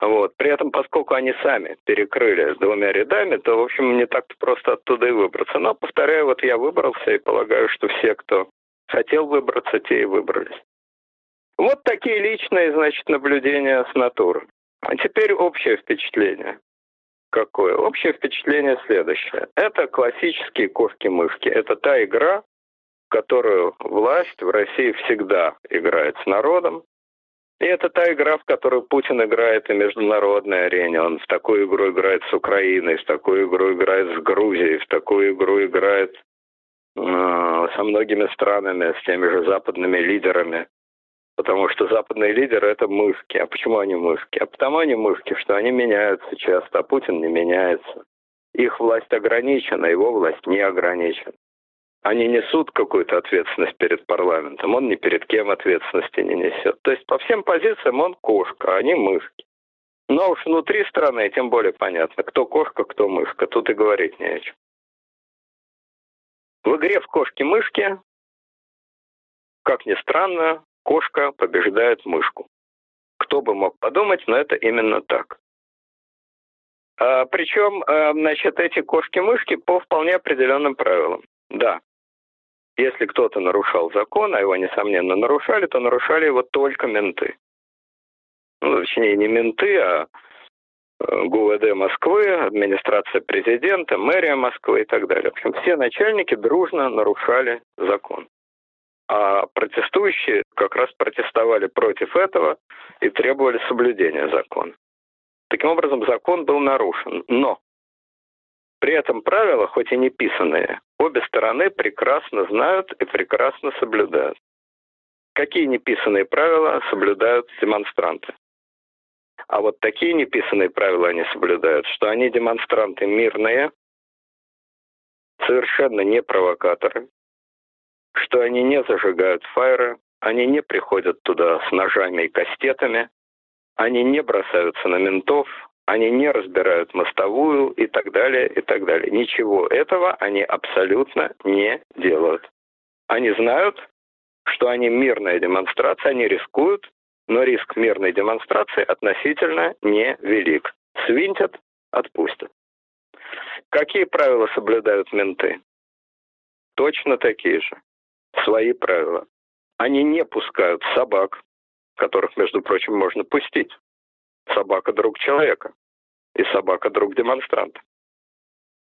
Вот. При этом, поскольку они сами перекрыли двумя рядами, то, в общем, не так-то просто оттуда и выбраться. Но, повторяю, вот я выбрался и полагаю, что все, кто хотел выбраться, те и выбрались. Вот такие личные, значит, наблюдения с натуры. А теперь общее впечатление. Какое? Общее впечатление следующее. Это классические кошки-мышки. Это та игра, которую власть в России всегда играет с народом. И это та игра, в которую Путин играет и международной арене. Он в такую игру играет с Украиной, в такую игру играет с Грузией, в такую игру играет э, со многими странами, с теми же западными лидерами. Потому что западные лидеры это мышки. А почему они мышки? А потому они мышки, что они меняются часто, а Путин не меняется. Их власть ограничена, его власть не ограничена. Они несут какую-то ответственность перед парламентом, он ни перед кем ответственности не несет. То есть по всем позициям он кошка, а они мышки. Но уж внутри страны тем более понятно, кто кошка, кто мышка. Тут и говорить не о чем. В игре в кошки-мышки, как ни странно, кошка побеждает мышку. Кто бы мог подумать, но это именно так. А, причем, а, значит, эти кошки-мышки по вполне определенным правилам. Да, если кто-то нарушал закон, а его, несомненно, нарушали, то нарушали его только менты. Ну, точнее, не менты, а э, ГУВД Москвы, администрация президента, мэрия Москвы и так далее. В общем, все начальники дружно нарушали закон. А протестующие как раз протестовали против этого и требовали соблюдения закона. Таким образом, закон был нарушен. Но при этом правила, хоть и не писанные, обе стороны прекрасно знают и прекрасно соблюдают. Какие неписанные правила соблюдают демонстранты? А вот такие неписанные правила они соблюдают, что они демонстранты мирные, совершенно не провокаторы, что они не зажигают фаеры, они не приходят туда с ножами и кастетами, они не бросаются на ментов, они не разбирают мостовую и так далее, и так далее. Ничего этого они абсолютно не делают. Они знают, что они мирная демонстрация, они рискуют, но риск мирной демонстрации относительно невелик. Свинтят, отпустят. Какие правила соблюдают менты? Точно такие же свои правила. Они не пускают собак, которых, между прочим, можно пустить. Собака – друг человека, и собака – друг демонстранта.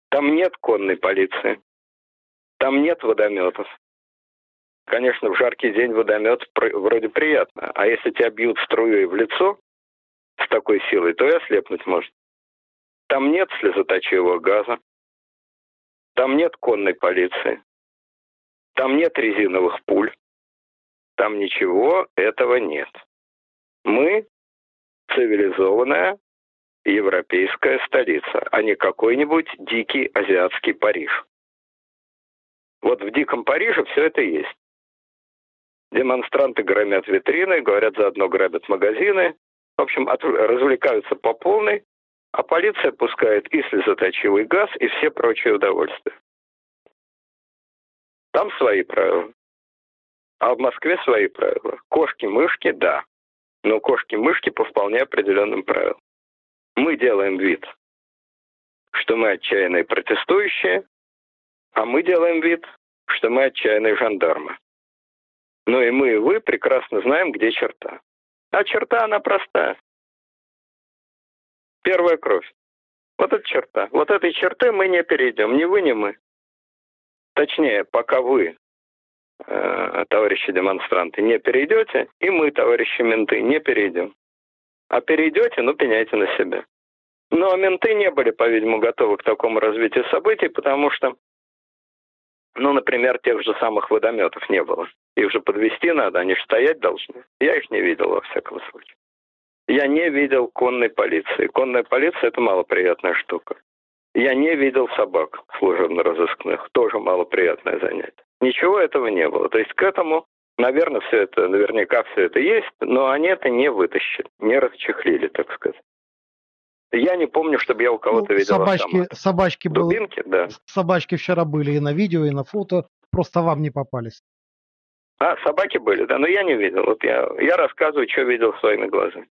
Там нет конной полиции, там нет водометов. Конечно, в жаркий день водомет вроде приятно, а если тебя бьют струей в лицо с такой силой, то и ослепнуть может. Там нет слезоточивого газа, там нет конной полиции, там нет резиновых пуль. Там ничего этого нет. Мы цивилизованная европейская столица, а не какой-нибудь дикий азиатский Париж. Вот в диком Париже все это есть. Демонстранты громят витрины, говорят, заодно грабят магазины. В общем, от, развлекаются по полной, а полиция пускает и слезоточивый газ, и все прочие удовольствия. Там свои правила. А в Москве свои правила. Кошки-мышки, да. Но кошки-мышки по вполне определенным правилам. Мы делаем вид, что мы отчаянные протестующие, а мы делаем вид, что мы отчаянные жандармы. Но и мы, и вы прекрасно знаем, где черта. А черта, она простая. Первая кровь. Вот эта черта. Вот этой черты мы не перейдем, ни вы, ни мы. Точнее, пока вы, э, товарищи демонстранты, не перейдете, и мы, товарищи менты, не перейдем. А перейдете, ну, пеняйте на себя. Но менты не были, по-видимому, готовы к такому развитию событий, потому что, ну, например, тех же самых водометов не было. Их же подвести надо, они же стоять должны. Я их не видел, во всяком случае. Я не видел конной полиции. Конная полиция – это малоприятная штука. Я не видел собак служебно-розыскных. Тоже малоприятное занятие. Ничего этого не было. То есть к этому, наверное, все это, наверняка все это есть, но они это не вытащили, не расчехлили, так сказать. Я не помню, чтобы я у кого-то Ну, видел собачки, автомат. собачки, был, Дубинки, да. собачки вчера были и на видео, и на фото, просто вам не попались. А, собаки были, да, но я не видел. Вот я, я рассказываю, что видел своими глазами.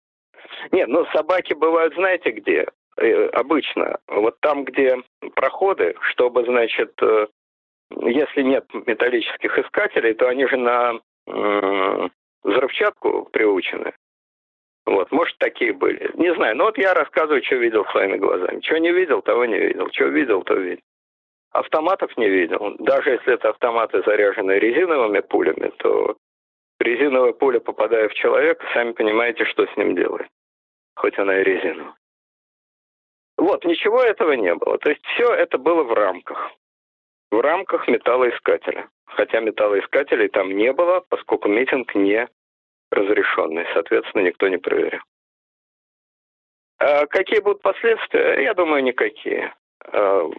Нет, ну собаки бывают, знаете где? Э, обычно. Вот там, где проходы, чтобы, значит, э, если нет металлических искателей, то они же на взрывчатку приучены. Вот, может, такие были. Не знаю, но вот я рассказываю, что видел своими глазами. Что не видел, того не видел. Что видел, то видел. Автоматов не видел. Даже если это автоматы, заряженные резиновыми пулями, то резиновая пуля, попадая в человека, сами понимаете, что с ним делает. Хоть она и резиновая. Вот, ничего этого не было. То есть все это было в рамках. В рамках металлоискателя. Хотя металлоискателей там не было, поскольку митинг не разрешенный. Соответственно, никто не проверял. А какие будут последствия? Я думаю, никакие. А,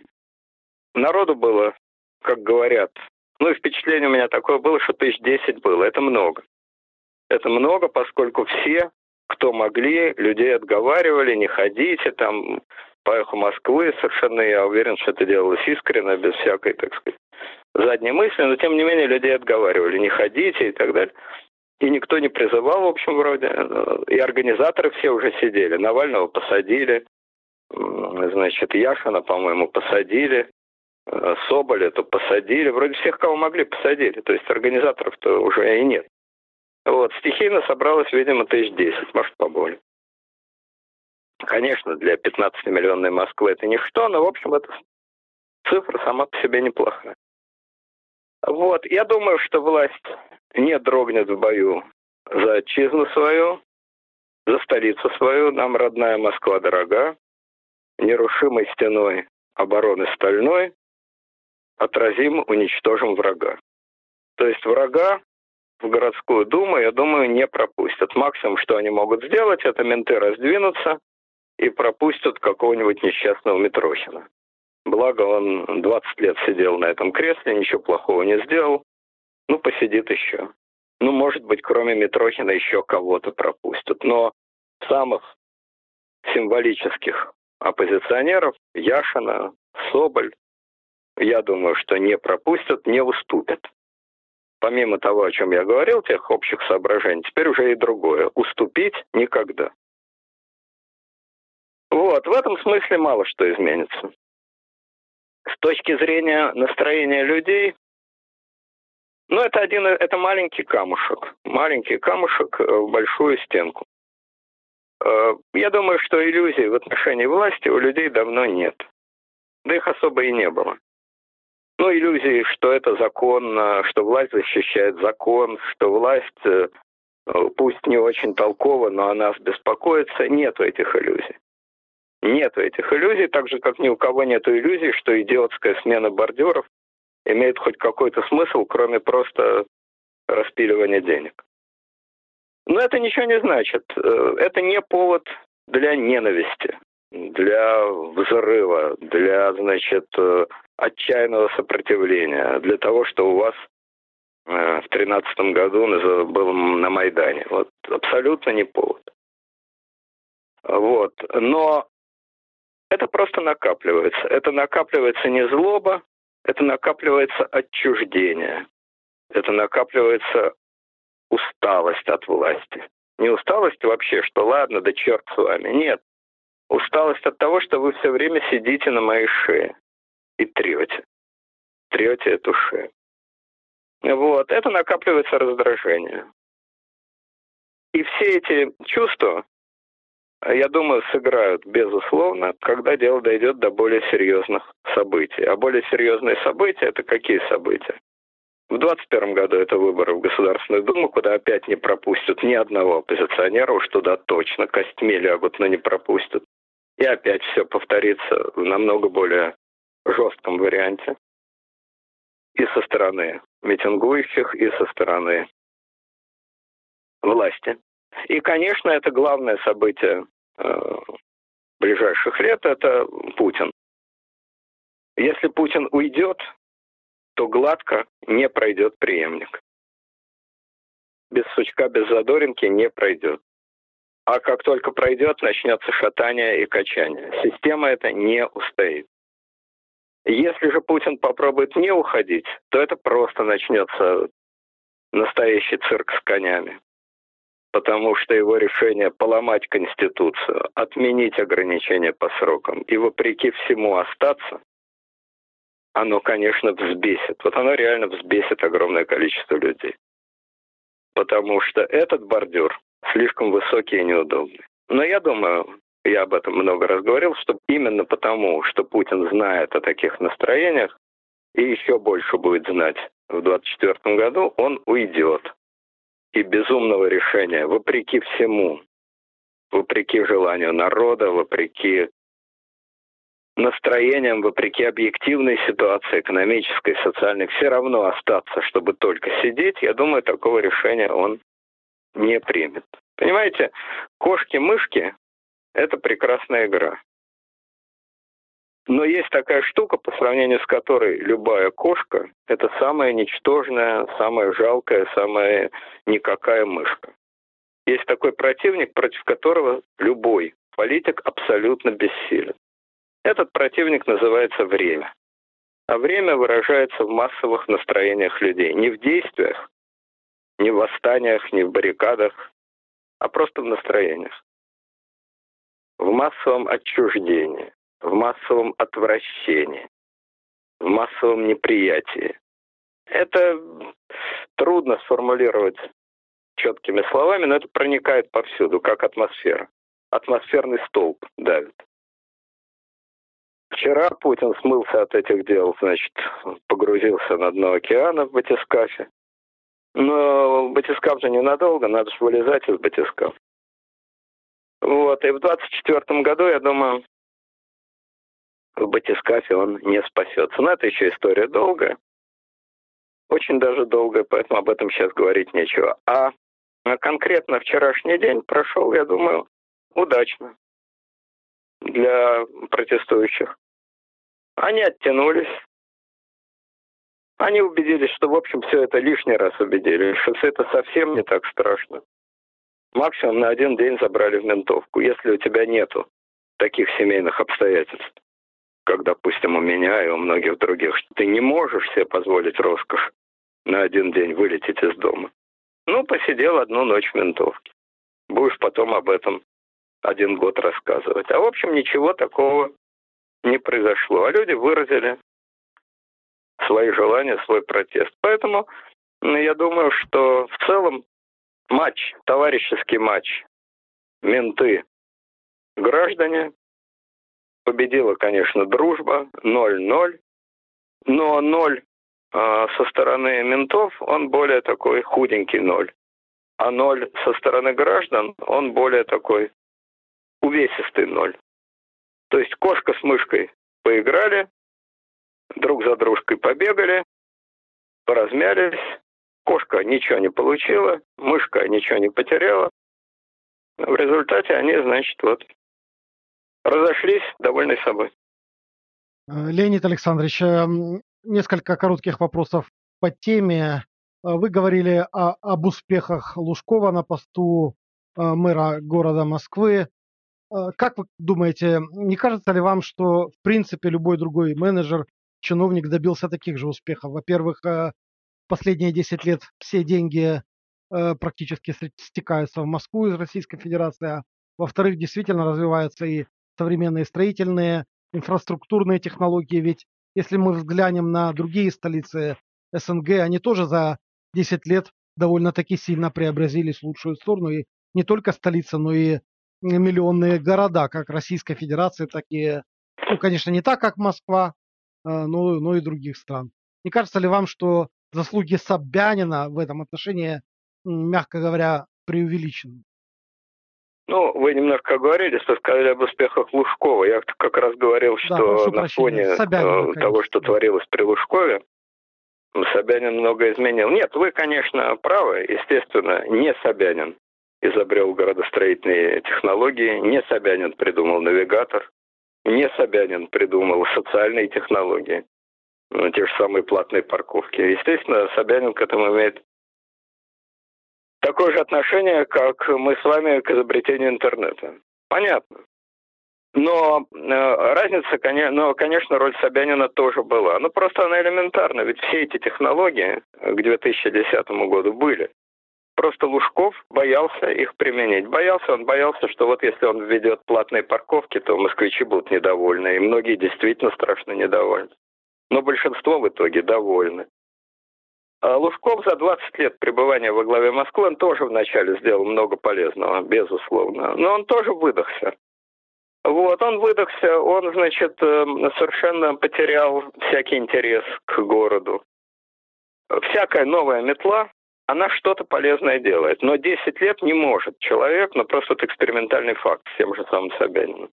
народу было, как говорят, ну и впечатление у меня такое было, что тысяч десять было. Это много. Это много, поскольку все, кто могли, людей отговаривали, не ходите там, по эху Москвы совершенно, я уверен, что это делалось искренне, без всякой, так сказать, задней мысли, но тем не менее людей отговаривали, не ходите и так далее. И никто не призывал, в общем, вроде. И организаторы все уже сидели. Навального посадили, значит, Яшина, по-моему, посадили, э, Соболя то посадили. Вроде всех, кого могли, посадили. То есть организаторов-то уже и нет. Вот, стихийно собралось, видимо, тысяч десять, может, поболее. Конечно, для 15-миллионной Москвы это ничто, но, в общем, эта цифра сама по себе неплохая. Вот, я думаю, что власть не дрогнет в бою за отчизну свою, за столицу свою. Нам родная Москва дорога. Нерушимой стеной обороны стальной отразим, уничтожим врага. То есть врага в городскую думу, я думаю, не пропустят. Максимум, что они могут сделать, это менты раздвинутся и пропустят какого-нибудь несчастного Митрохина. Благо, он 20 лет сидел на этом кресле, ничего плохого не сделал. Ну, посидит еще. Ну, может быть, кроме Митрохина еще кого-то пропустят. Но самых символических оппозиционеров, Яшина, Соболь, я думаю, что не пропустят, не уступят. Помимо того, о чем я говорил, тех общих соображений, теперь уже и другое. Уступить никогда. Вот, в этом смысле мало что изменится. С точки зрения настроения людей, ну, это один, это маленький камушек. Маленький камушек в большую стенку. Я думаю, что иллюзий в отношении власти у людей давно нет. Да их особо и не было. Ну, иллюзии, что это законно, что власть защищает закон, что власть, пусть не очень толково, но о нас беспокоится, нету этих иллюзий. Нету этих иллюзий, так же, как ни у кого нету иллюзий, что идиотская смена бордюров имеет хоть какой-то смысл, кроме просто распиливания денег. Но это ничего не значит. Это не повод для ненависти, для взрыва, для, значит, отчаянного сопротивления, для того, что у вас в тринадцатом году был на Майдане. Вот абсолютно не повод. Вот. Но это просто накапливается. Это накапливается не злоба, это накапливается отчуждение. Это накапливается усталость от власти. Не усталость вообще, что ладно, да черт с вами. Нет. Усталость от того, что вы все время сидите на моей шее и трете. Трете эту шею. Вот. Это накапливается раздражение. И все эти чувства, я думаю, сыграют, безусловно, когда дело дойдет до более серьезных событий. А более серьезные события – это какие события? В 2021 году это выборы в Государственную Думу, куда опять не пропустят ни одного оппозиционера, уж туда точно костьми лягут, но не пропустят. И опять все повторится в намного более жестком варианте. И со стороны митингующих, и со стороны власти. И, конечно, это главное событие э, ближайших лет – это Путин. Если Путин уйдет, то гладко не пройдет преемник. Без сучка, без задоринки не пройдет. А как только пройдет, начнется шатание и качание. Система это не устоит. Если же Путин попробует не уходить, то это просто начнется настоящий цирк с конями. Потому что его решение поломать Конституцию, отменить ограничения по срокам и вопреки всему остаться, оно, конечно, взбесит. Вот оно реально взбесит огромное количество людей. Потому что этот бордюр слишком высокий и неудобный. Но я думаю, я об этом много раз говорил, что именно потому, что Путин знает о таких настроениях и еще больше будет знать в 2024 году, он уйдет. И безумного решения, вопреки всему, вопреки желанию народа, вопреки настроениям, вопреки объективной ситуации, экономической, социальной, все равно остаться, чтобы только сидеть, я думаю, такого решения он не примет. Понимаете, кошки-мышки это прекрасная игра. Но есть такая штука, по сравнению с которой любая кошка – это самая ничтожная, самая жалкая, самая никакая мышка. Есть такой противник, против которого любой политик абсолютно бессилен. Этот противник называется время. А время выражается в массовых настроениях людей. Не в действиях, не в восстаниях, не в баррикадах, а просто в настроениях в массовом отчуждении, в массовом отвращении, в массовом неприятии. Это трудно сформулировать четкими словами, но это проникает повсюду, как атмосфера. Атмосферный столб давит. Вчера Путин смылся от этих дел, значит, погрузился на дно океана в батискафе. Но батискаф же ненадолго, надо же вылезать из батискафа. Вот, и в 24 году, я думаю, в батискафе он не спасется. Но это еще история долгая. Очень даже долгая, поэтому об этом сейчас говорить нечего. А конкретно вчерашний день прошел, я думаю, удачно для протестующих. Они оттянулись. Они убедились, что, в общем, все это лишний раз убедились, что все это совсем не так страшно максимум на один день забрали в ментовку. Если у тебя нету таких семейных обстоятельств, как, допустим, у меня и у многих других, ты не можешь себе позволить роскошь на один день вылететь из дома. Ну, посидел одну ночь в ментовке. Будешь потом об этом один год рассказывать. А в общем, ничего такого не произошло. А люди выразили свои желания, свой протест. Поэтому я думаю, что в целом матч, товарищеский матч. Менты, граждане. Победила, конечно, дружба, 0-0. Но 0 э, а, со стороны ментов, он более такой худенький 0. А 0 со стороны граждан, он более такой увесистый 0. То есть кошка с мышкой поиграли, друг за дружкой побегали, поразмялись, Кошка ничего не получила, мышка ничего не потеряла. В результате они, значит, вот разошлись, довольны собой. Э, Леонид Александрович, э, несколько коротких вопросов по теме. Э, вы говорили о, об успехах Лужкова на посту мэра города Москвы. Как вы думаете, не кажется ли вам, что в принципе любой другой менеджер, чиновник добился таких же успехов? Во-первых, последние 10 лет все деньги э, практически стекаются в Москву из Российской Федерации. А во-вторых, действительно развиваются и современные строительные, инфраструктурные технологии. Ведь если мы взглянем на другие столицы СНГ, они тоже за 10 лет довольно-таки сильно преобразились в лучшую сторону. И не только столица, но и миллионные города, как Российской Федерации, так и, ну, конечно, не так, как Москва, э, но, но и других стран. Не кажется ли вам, что заслуги Собянина в этом отношении, мягко говоря, преувеличены. Ну, вы немножко говорили, что сказали об успехах Лужкова. Я как раз говорил, что да, на фоне Собянина, э, того, что творилось при Лужкове, Собянин много изменил. Нет, вы, конечно, правы. Естественно, не Собянин изобрел городостроительные технологии, не Собянин придумал навигатор, не Собянин придумал социальные технологии те же самые платные парковки. Естественно, Собянин к этому имеет такое же отношение, как мы с вами к изобретению интернета. Понятно. Но э, разница, конечно, но, конечно, роль Собянина тоже была. Ну, просто она элементарна, ведь все эти технологии к 2010 году были. Просто Лужков боялся их применить. Боялся, он боялся, что вот если он введет платные парковки, то москвичи будут недовольны. И многие действительно страшно недовольны. Но большинство в итоге довольны. А Лужков за 20 лет пребывания во главе Москвы, он тоже вначале сделал много полезного, безусловно. Но он тоже выдохся. Вот, он выдохся, он, значит, эм, совершенно потерял всякий интерес к городу. Всякая новая метла, она что-то полезное делает. Но 10 лет не может человек, ну просто вот экспериментальный факт с тем же самым Собяниным.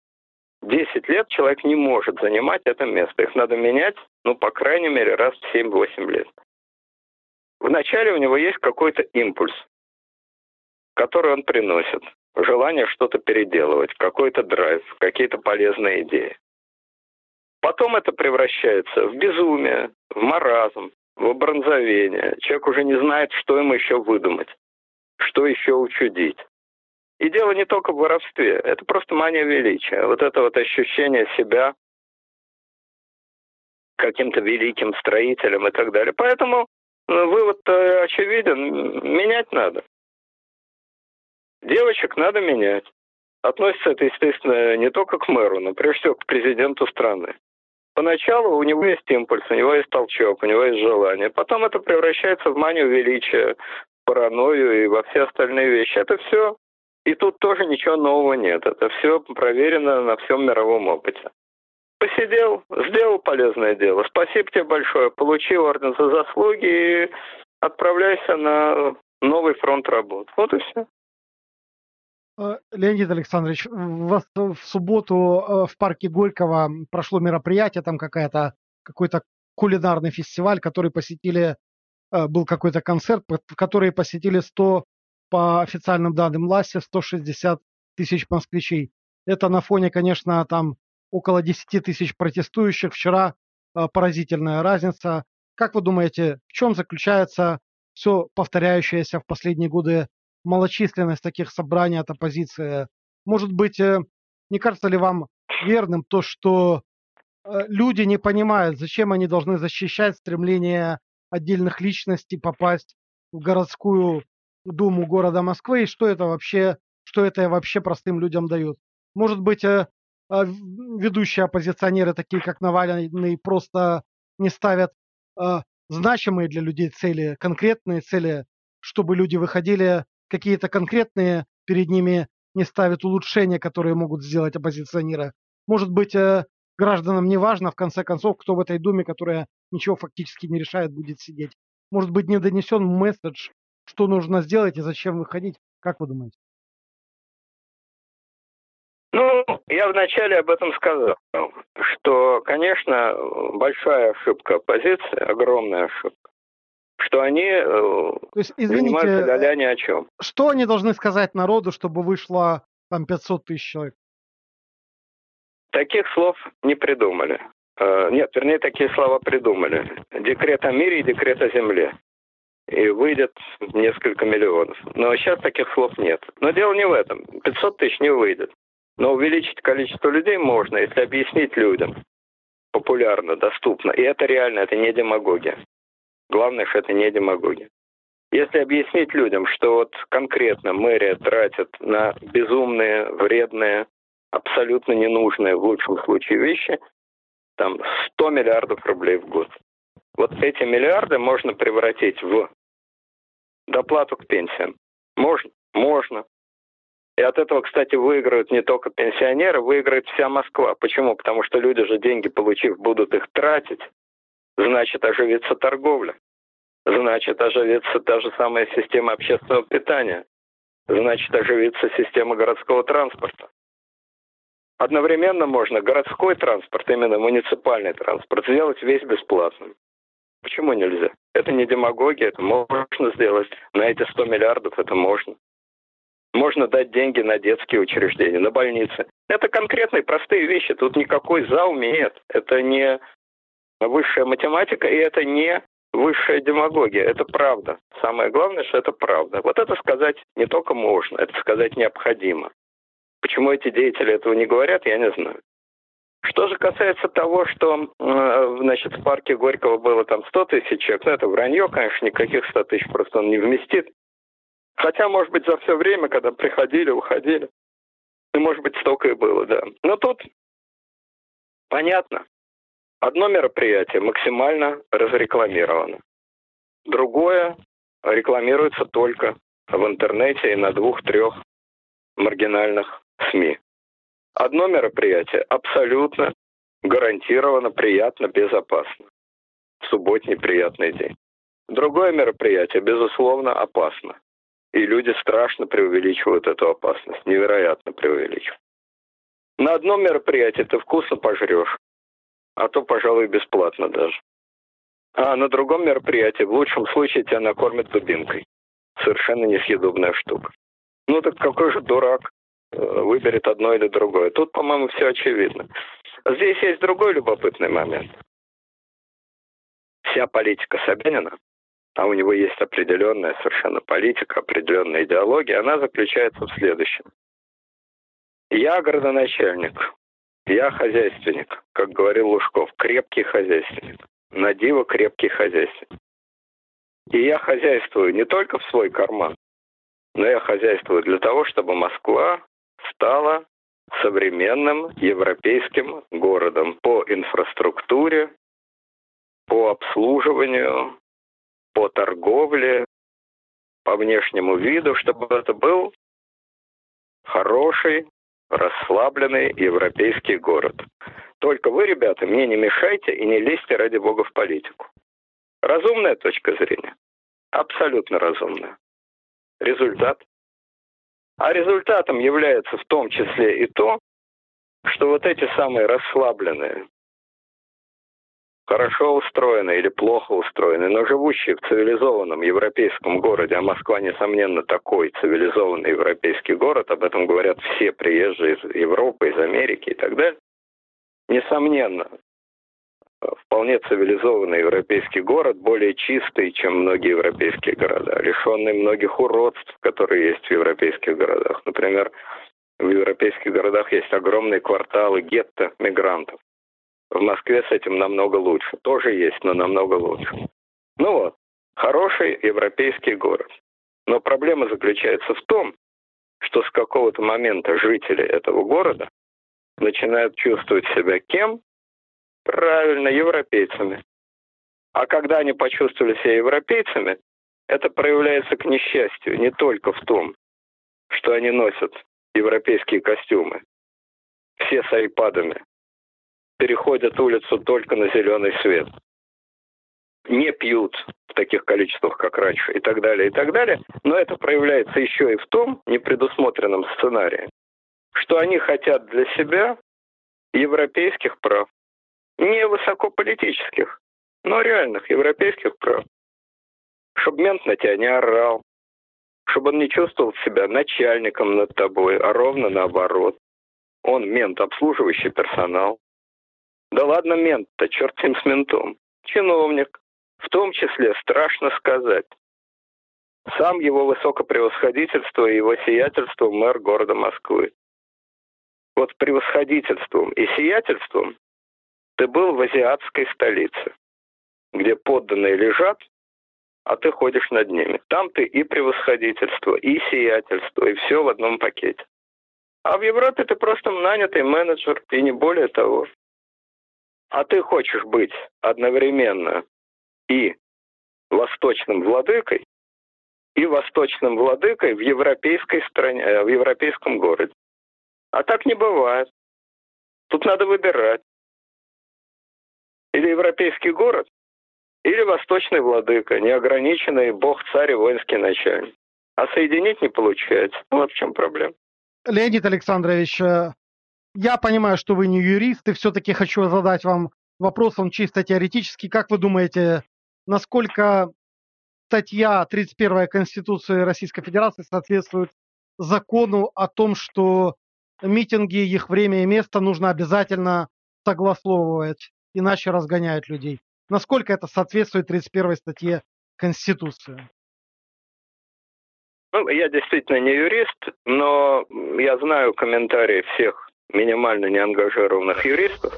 10 лет человек не может занимать это место. Их надо менять, ну, по крайней мере, раз в 7-8 лет. Вначале у него есть какой-то импульс, который он приносит. Желание что-то переделывать, какой-то драйв, какие-то полезные идеи. Потом это превращается в безумие, в маразм, в обронзовение. Человек уже не знает, что ему еще выдумать, что еще учудить. И дело не только в воровстве, это просто мания величия. Вот это вот ощущение себя каким-то великим строителем и так далее. Поэтому ну, вывод очевиден, менять надо. Девочек надо менять. Относится это, естественно, не только к мэру, но прежде всего к президенту страны. Поначалу у него есть импульс, у него есть толчок, у него есть желание. Потом это превращается в манию величия, паранойю и во все остальные вещи. Это все. И тут тоже ничего нового нет. Это все проверено на всем мировом опыте. Посидел, сделал полезное дело. Спасибо тебе большое. Получи орден за заслуги и отправляйся на новый фронт работ. Вот и все. Э, Леонид Александрович, у вас в субботу э, в парке Горького прошло мероприятие, там какая-то какой-то кулинарный фестиваль, который посетили, э, был какой-то концерт, который посетили 100, по официальным данным власти, 160 тысяч москвичей. Это на фоне, конечно, там около 10 тысяч протестующих. Вчера поразительная разница. Как вы думаете, в чем заключается все повторяющееся в последние годы малочисленность таких собраний от оппозиции. Может быть, э, не кажется ли вам верным то, что э, люди не понимают, зачем они должны защищать стремление отдельных личностей попасть в городскую думу города Москвы, и что это вообще, что это вообще простым людям дают. Может быть, э, ведущие оппозиционеры, такие как Навальный, просто не ставят значимые для людей цели, конкретные цели, чтобы люди выходили какие-то конкретные перед ними не ставят улучшения, которые могут сделать оппозиционеры. Может быть, э, гражданам не важно, в конце концов, кто в этой думе, которая ничего фактически не решает, будет сидеть. Может быть, не донесен месседж, что нужно сделать и зачем выходить. Как вы думаете? Ну, я вначале об этом сказал, что, конечно, большая ошибка оппозиции, огромная ошибка, что они э, То есть, извините, занимаются ля ни о чем. Что они должны сказать народу, чтобы вышло там 500 тысяч человек? Таких слов не придумали. Э, нет, вернее, такие слова придумали. Декрет о мире и декрет о земле. И выйдет несколько миллионов. Но сейчас таких слов нет. Но дело не в этом. 500 тысяч не выйдет. Но увеличить количество людей можно, если объяснить людям популярно, доступно. И это реально, это не демагогия. Главное, что это не демагогия. Если объяснить людям, что вот конкретно мэрия тратит на безумные, вредные, абсолютно ненужные в лучшем случае вещи, там 100 миллиардов рублей в год. Вот эти миллиарды можно превратить в доплату к пенсиям. Можно? Можно. И от этого, кстати, выиграют не только пенсионеры, выиграет вся Москва. Почему? Потому что люди же деньги получив, будут их тратить значит оживится торговля, значит оживится та же самая система общественного питания, значит оживится система городского транспорта. Одновременно можно городской транспорт, именно муниципальный транспорт, сделать весь бесплатным. Почему нельзя? Это не демагогия, это можно сделать. На эти 100 миллиардов это можно. Можно дать деньги на детские учреждения, на больницы. Это конкретные простые вещи. Тут никакой зал нет. Это не высшая математика, и это не высшая демагогия. Это правда. Самое главное, что это правда. Вот это сказать не только можно, это сказать необходимо. Почему эти деятели этого не говорят, я не знаю. Что же касается того, что э, значит, в парке Горького было там 100 тысяч человек, ну это вранье, конечно, никаких 100 тысяч просто он не вместит. Хотя, может быть, за все время, когда приходили, уходили, и, может быть, столько и было, да. Но тут понятно. Одно мероприятие максимально разрекламировано. Другое рекламируется только в интернете и на двух-трех маргинальных СМИ. Одно мероприятие абсолютно гарантированно приятно, безопасно. Субботний приятный день. Другое мероприятие, безусловно, опасно. И люди страшно преувеличивают эту опасность, невероятно преувеличивают. На одном мероприятии ты вкусно пожрешь, а то, пожалуй, бесплатно даже. А на другом мероприятии в лучшем случае тебя накормят дубинкой. Совершенно несъедобная штука. Ну так какой же дурак выберет одно или другое. Тут, по-моему, все очевидно. Здесь есть другой любопытный момент. Вся политика Собянина, а у него есть определенная совершенно политика, определенная идеология, она заключается в следующем. Я городоначальник, я хозяйственник, как говорил Лужков, крепкий хозяйственник, на диво крепкий хозяйственник. И я хозяйствую не только в свой карман, но я хозяйствую для того, чтобы Москва стала современным европейским городом по инфраструктуре, по обслуживанию, по торговле, по внешнему виду, чтобы это был хороший, расслабленный европейский город. Только вы, ребята, мне не мешайте и не лезьте ради бога в политику. Разумная точка зрения. Абсолютно разумная. Результат а результатом является в том числе и то, что вот эти самые расслабленные, хорошо устроенные или плохо устроенные, но живущие в цивилизованном европейском городе, а Москва, несомненно, такой цивилизованный европейский город, об этом говорят все приезжие из Европы, из Америки и так далее, несомненно, вполне цивилизованный европейский город, более чистый, чем многие европейские города, лишенный многих уродств, которые есть в европейских городах. Например, в европейских городах есть огромные кварталы гетто мигрантов. В Москве с этим намного лучше. Тоже есть, но намного лучше. Ну вот, хороший европейский город. Но проблема заключается в том, что с какого-то момента жители этого города начинают чувствовать себя кем? Правильно, европейцами. А когда они почувствовали себя европейцами, это проявляется к несчастью не только в том, что они носят европейские костюмы, все с айпадами, переходят улицу только на зеленый свет, не пьют в таких количествах, как раньше, и так далее, и так далее. Но это проявляется еще и в том непредусмотренном сценарии, что они хотят для себя европейских прав не высокополитических, но реальных европейских прав. Чтобы мент на тебя не орал, чтобы он не чувствовал себя начальником над тобой, а ровно наоборот. Он мент, обслуживающий персонал. Да ладно мент-то, черт им с ментом. Чиновник. В том числе, страшно сказать, сам его высокопревосходительство и его сиятельство мэр города Москвы. Вот превосходительством и сиятельством ты был в азиатской столице, где подданные лежат, а ты ходишь над ними. Там ты и превосходительство, и сиятельство, и все в одном пакете. А в Европе ты просто нанятый менеджер, и не более того. А ты хочешь быть одновременно и восточным владыкой, и восточным владыкой в европейской стране, э, в европейском городе. А так не бывает. Тут надо выбирать или европейский город, или восточный владыка, неограниченный бог-царь и воинский начальник. А соединить не получается. Вот в чем проблема. Леонид Александрович, э, я понимаю, что вы не юрист, и все-таки хочу задать вам вопрос, он чисто теоретический. Как вы думаете, насколько статья 31 Конституции Российской Федерации соответствует закону о том, что митинги, их время и место нужно обязательно согласовывать? Иначе разгоняют людей. насколько это соответствует 31 статье Конституции? Ну, я действительно не юрист, но я знаю комментарии всех минимально неангажированных юристов,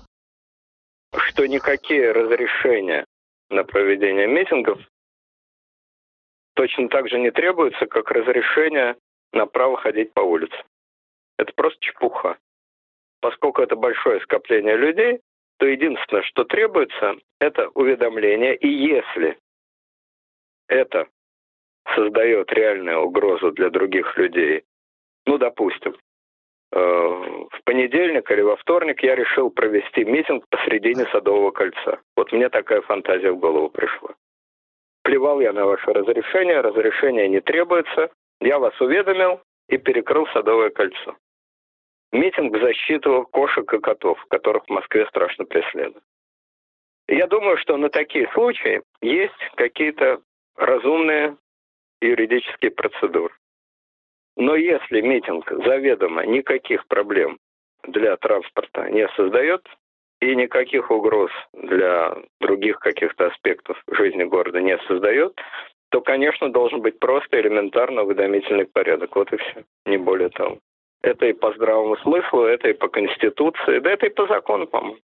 что никакие разрешения на проведение митингов точно так же не требуются, как разрешение на право ходить по улице. Это просто чепуха. Поскольку это большое скопление людей, то единственное, что требуется, это уведомление. И если это создает реальную угрозу для других людей, ну, допустим, э, в понедельник или во вторник я решил провести митинг посредине Садового кольца. Вот мне такая фантазия в голову пришла. Плевал я на ваше разрешение, разрешение не требуется. Я вас уведомил и перекрыл Садовое кольцо. Митинг в защиту кошек и котов, которых в Москве страшно преследуют. Я думаю, что на такие случаи есть какие-то разумные юридические процедуры. Но если митинг заведомо никаких проблем для транспорта не создает и никаких угроз для других каких-то аспектов жизни города не создает, то, конечно, должен быть просто элементарно уведомительный порядок. Вот и все, не более того. Это и по здравому смыслу, это и по Конституции, да это и по закону, по-моему.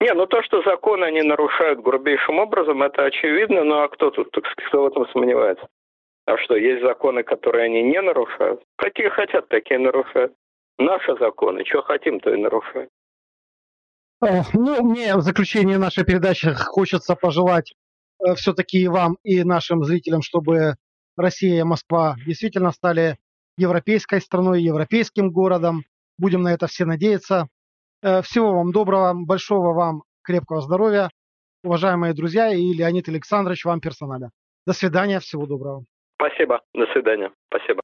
Не, ну то, что законы они нарушают грубейшим образом, это очевидно, ну а кто тут, так сказать, кто в этом сомневается? А что, есть законы, которые они не нарушают? Какие хотят, такие нарушают. Наши законы, что хотим, то и нарушают. Ну, мне в заключение нашей передачи хочется пожелать э, все-таки вам и нашим зрителям, чтобы Россия и Москва действительно стали европейской страной, европейским городом. Будем на это все надеяться. Э, всего вам доброго, большого вам крепкого здоровья, уважаемые друзья, и Леонид Александрович вам персонально. До свидания, всего доброго. Спасибо, до свидания, спасибо.